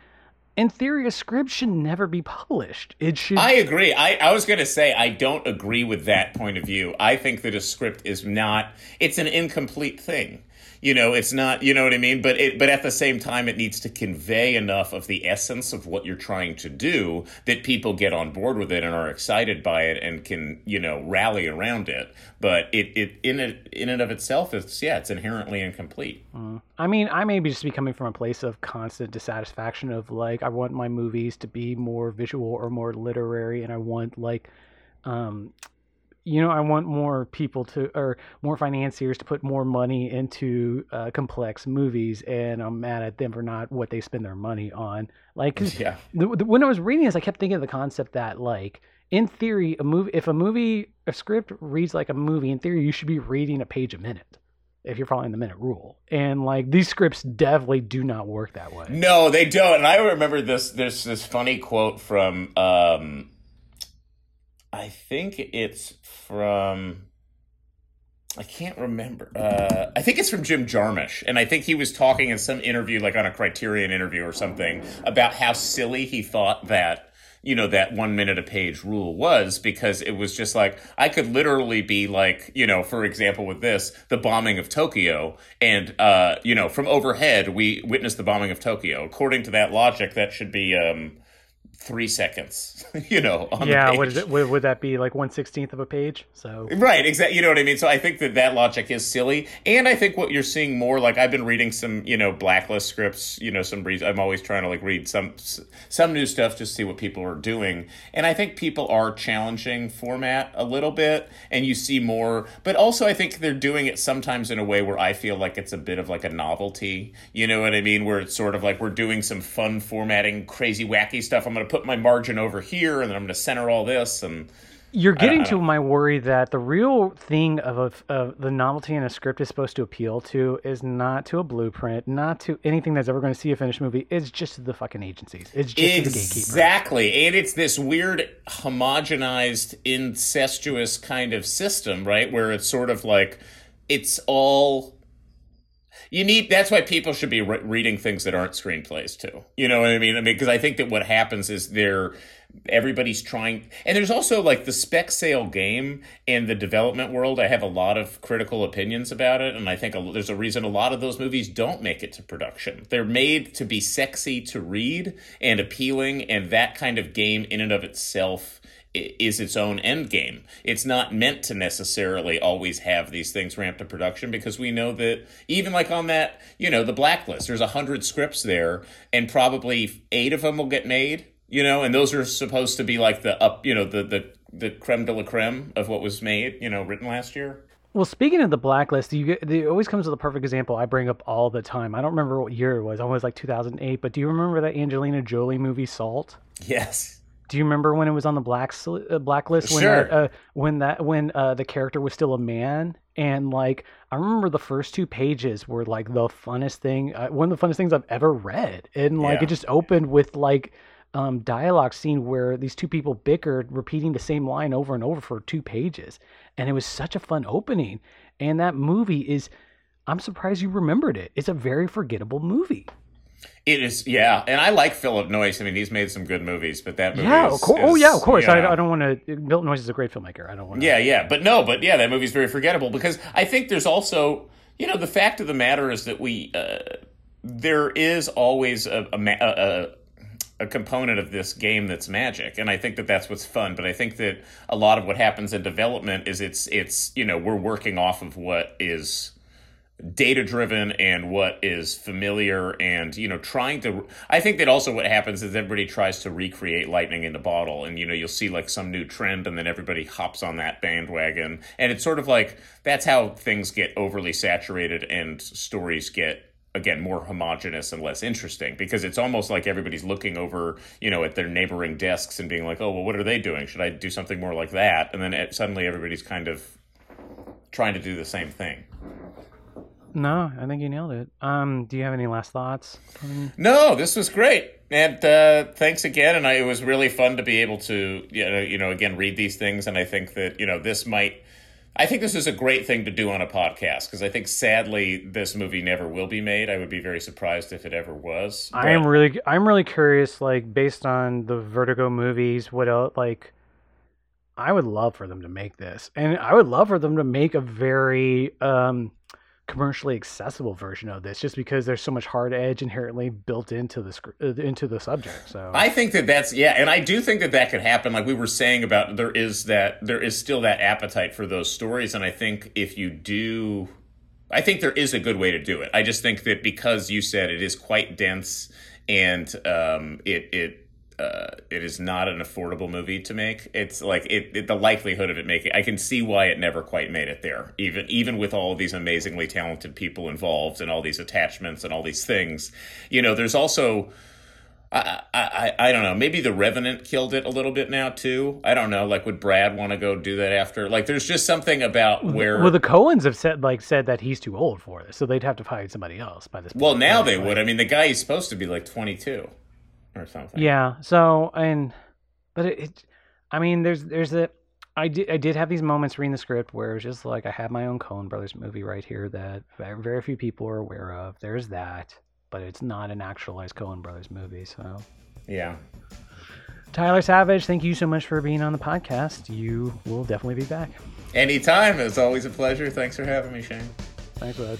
in theory, a script should never be published. It should. I agree. I, I was going to say I don't agree with that point of view. I think that a script is not. It's an incomplete thing you know it's not you know what i mean but it but at the same time it needs to convey enough of the essence of what you're trying to do that people get on board with it and are excited by it and can you know rally around it but it it in it in and of itself it's yeah it's inherently incomplete mm. i mean i may be just be coming from a place of constant dissatisfaction of like i want my movies to be more visual or more literary and i want like um you know, I want more people to, or more financiers to put more money into uh, complex movies, and I'm mad at them for not what they spend their money on. Like, yeah. The, the, when I was reading this, I kept thinking of the concept that, like, in theory, a movie, if a movie, a script reads like a movie, in theory, you should be reading a page a minute if you're following the minute rule. And like these scripts definitely do not work that way. No, they don't. And I remember this. There's this funny quote from. Um, I think it's from I can't remember. Uh, I think it's from Jim Jarmusch, and I think he was talking in some interview, like on a Criterion interview or something, about how silly he thought that you know that one minute a page rule was because it was just like I could literally be like you know for example with this the bombing of Tokyo and uh, you know from overhead we witnessed the bombing of Tokyo according to that logic that should be um, three seconds, you know. yeah, what is it? Would, would that be like one sixteenth of a page? So right, exactly. You know what I mean. So I think that that logic is silly, and I think what you're seeing more like I've been reading some, you know, blacklist scripts. You know, some reason I'm always trying to like read some some new stuff to see what people are doing, and I think people are challenging format a little bit, and you see more. But also, I think they're doing it sometimes in a way where I feel like it's a bit of like a novelty. You know what I mean? Where it's sort of like we're doing some fun formatting, crazy, wacky stuff. I'm going to put my margin over here, and then I'm going to center all this. And you're getting to my worry that the real thing of, a, of the novelty in a script is supposed to appeal to is not to a blueprint, not to anything that's ever going to see a finished movie. It's just the fucking agencies. It's just Exactly, and it's this weird homogenized, incestuous kind of system, right? Where it's sort of like it's all you need that's why people should be re- reading things that aren't screenplays too. You know what i mean? I mean because i think that what happens is they're everybody's trying and there's also like the spec sale game in the development world i have a lot of critical opinions about it and i think a, there's a reason a lot of those movies don't make it to production. They're made to be sexy to read and appealing and that kind of game in and of itself is its own end game. It's not meant to necessarily always have these things ramped to production because we know that even like on that, you know, the blacklist, there's a hundred scripts there, and probably eight of them will get made. You know, and those are supposed to be like the up, you know, the the the creme de la creme of what was made, you know, written last year. Well, speaking of the blacklist, you get, it always comes with a perfect example I bring up all the time. I don't remember what year it was. Almost like 2008. But do you remember that Angelina Jolie movie Salt? Yes. Do you remember when it was on the black uh, blacklist when sure. that, uh, when that when uh, the character was still a man and like I remember the first two pages were like the funnest thing uh, one of the funnest things I've ever read and like yeah. it just opened with like um, dialogue scene where these two people bickered repeating the same line over and over for two pages and it was such a fun opening and that movie is I'm surprised you remembered it it's a very forgettable movie. It is, yeah, and I like Philip Noyce. I mean, he's made some good movies, but that movie, yeah, is, course. Is, oh, yeah, of course. I, I, don't want to. Philip Noyce is a great filmmaker. I don't want. Yeah, yeah, but no, but yeah, that movie's very forgettable because I think there's also, you know, the fact of the matter is that we uh, there is always a, a, a a component of this game that's magic and i think that that's what's fun but i think that a lot of what happens in development is it's it's you know we're working off of what is data driven and what is familiar and you know trying to i think that also what happens is everybody tries to recreate lightning in a bottle and you know you'll see like some new trend and then everybody hops on that bandwagon. And it's sort of like that's how things get overly saturated and stories get again more homogenous and less interesting because it's almost like everybody's looking over you know at their neighboring desks and being like oh well what are they doing? Should i do something more like that? And then it, suddenly everybody's kind of trying to do the same thing no, I think you nailed it. Um, do you have any last thoughts? No, this was great, and uh, thanks again. And I, it was really fun to be able to, you know, you know, again read these things. And I think that you know this might. I think this is a great thing to do on a podcast because I think sadly this movie never will be made. I would be very surprised if it ever was. But... I am really, I'm really curious. Like based on the Vertigo movies, what else? Like, I would love for them to make this, and I would love for them to make a very. um commercially accessible version of this just because there's so much hard edge inherently built into the uh, into the subject so. I think that that's yeah and i do think that that could happen like we were saying about there is that there is still that appetite for those stories and i think if you do i think there is a good way to do it. I just think that because you said it is quite dense and um, it it uh, it is not an affordable movie to make. It's like it, it, the likelihood of it making. I can see why it never quite made it there. Even even with all these amazingly talented people involved and all these attachments and all these things, you know, there's also. I, I I don't know. Maybe the Revenant killed it a little bit now too. I don't know. Like, would Brad want to go do that after? Like, there's just something about where. Well, the Coens have said like said that he's too old for this, so they'd have to find somebody else by this. Point. Well, now they would. I mean, the guy is supposed to be like 22 or something. Yeah. So and but it, it I mean, there's there's a I did I did have these moments reading the script where it's just like I have my own Coen Brothers movie right here that very, very few people are aware of. There's that, but it's not an actualized Coen Brothers movie. So yeah. Tyler Savage, thank you so much for being on the podcast. You will definitely be back. Anytime. It's always a pleasure. Thanks for having me, Shane. Thanks, bud.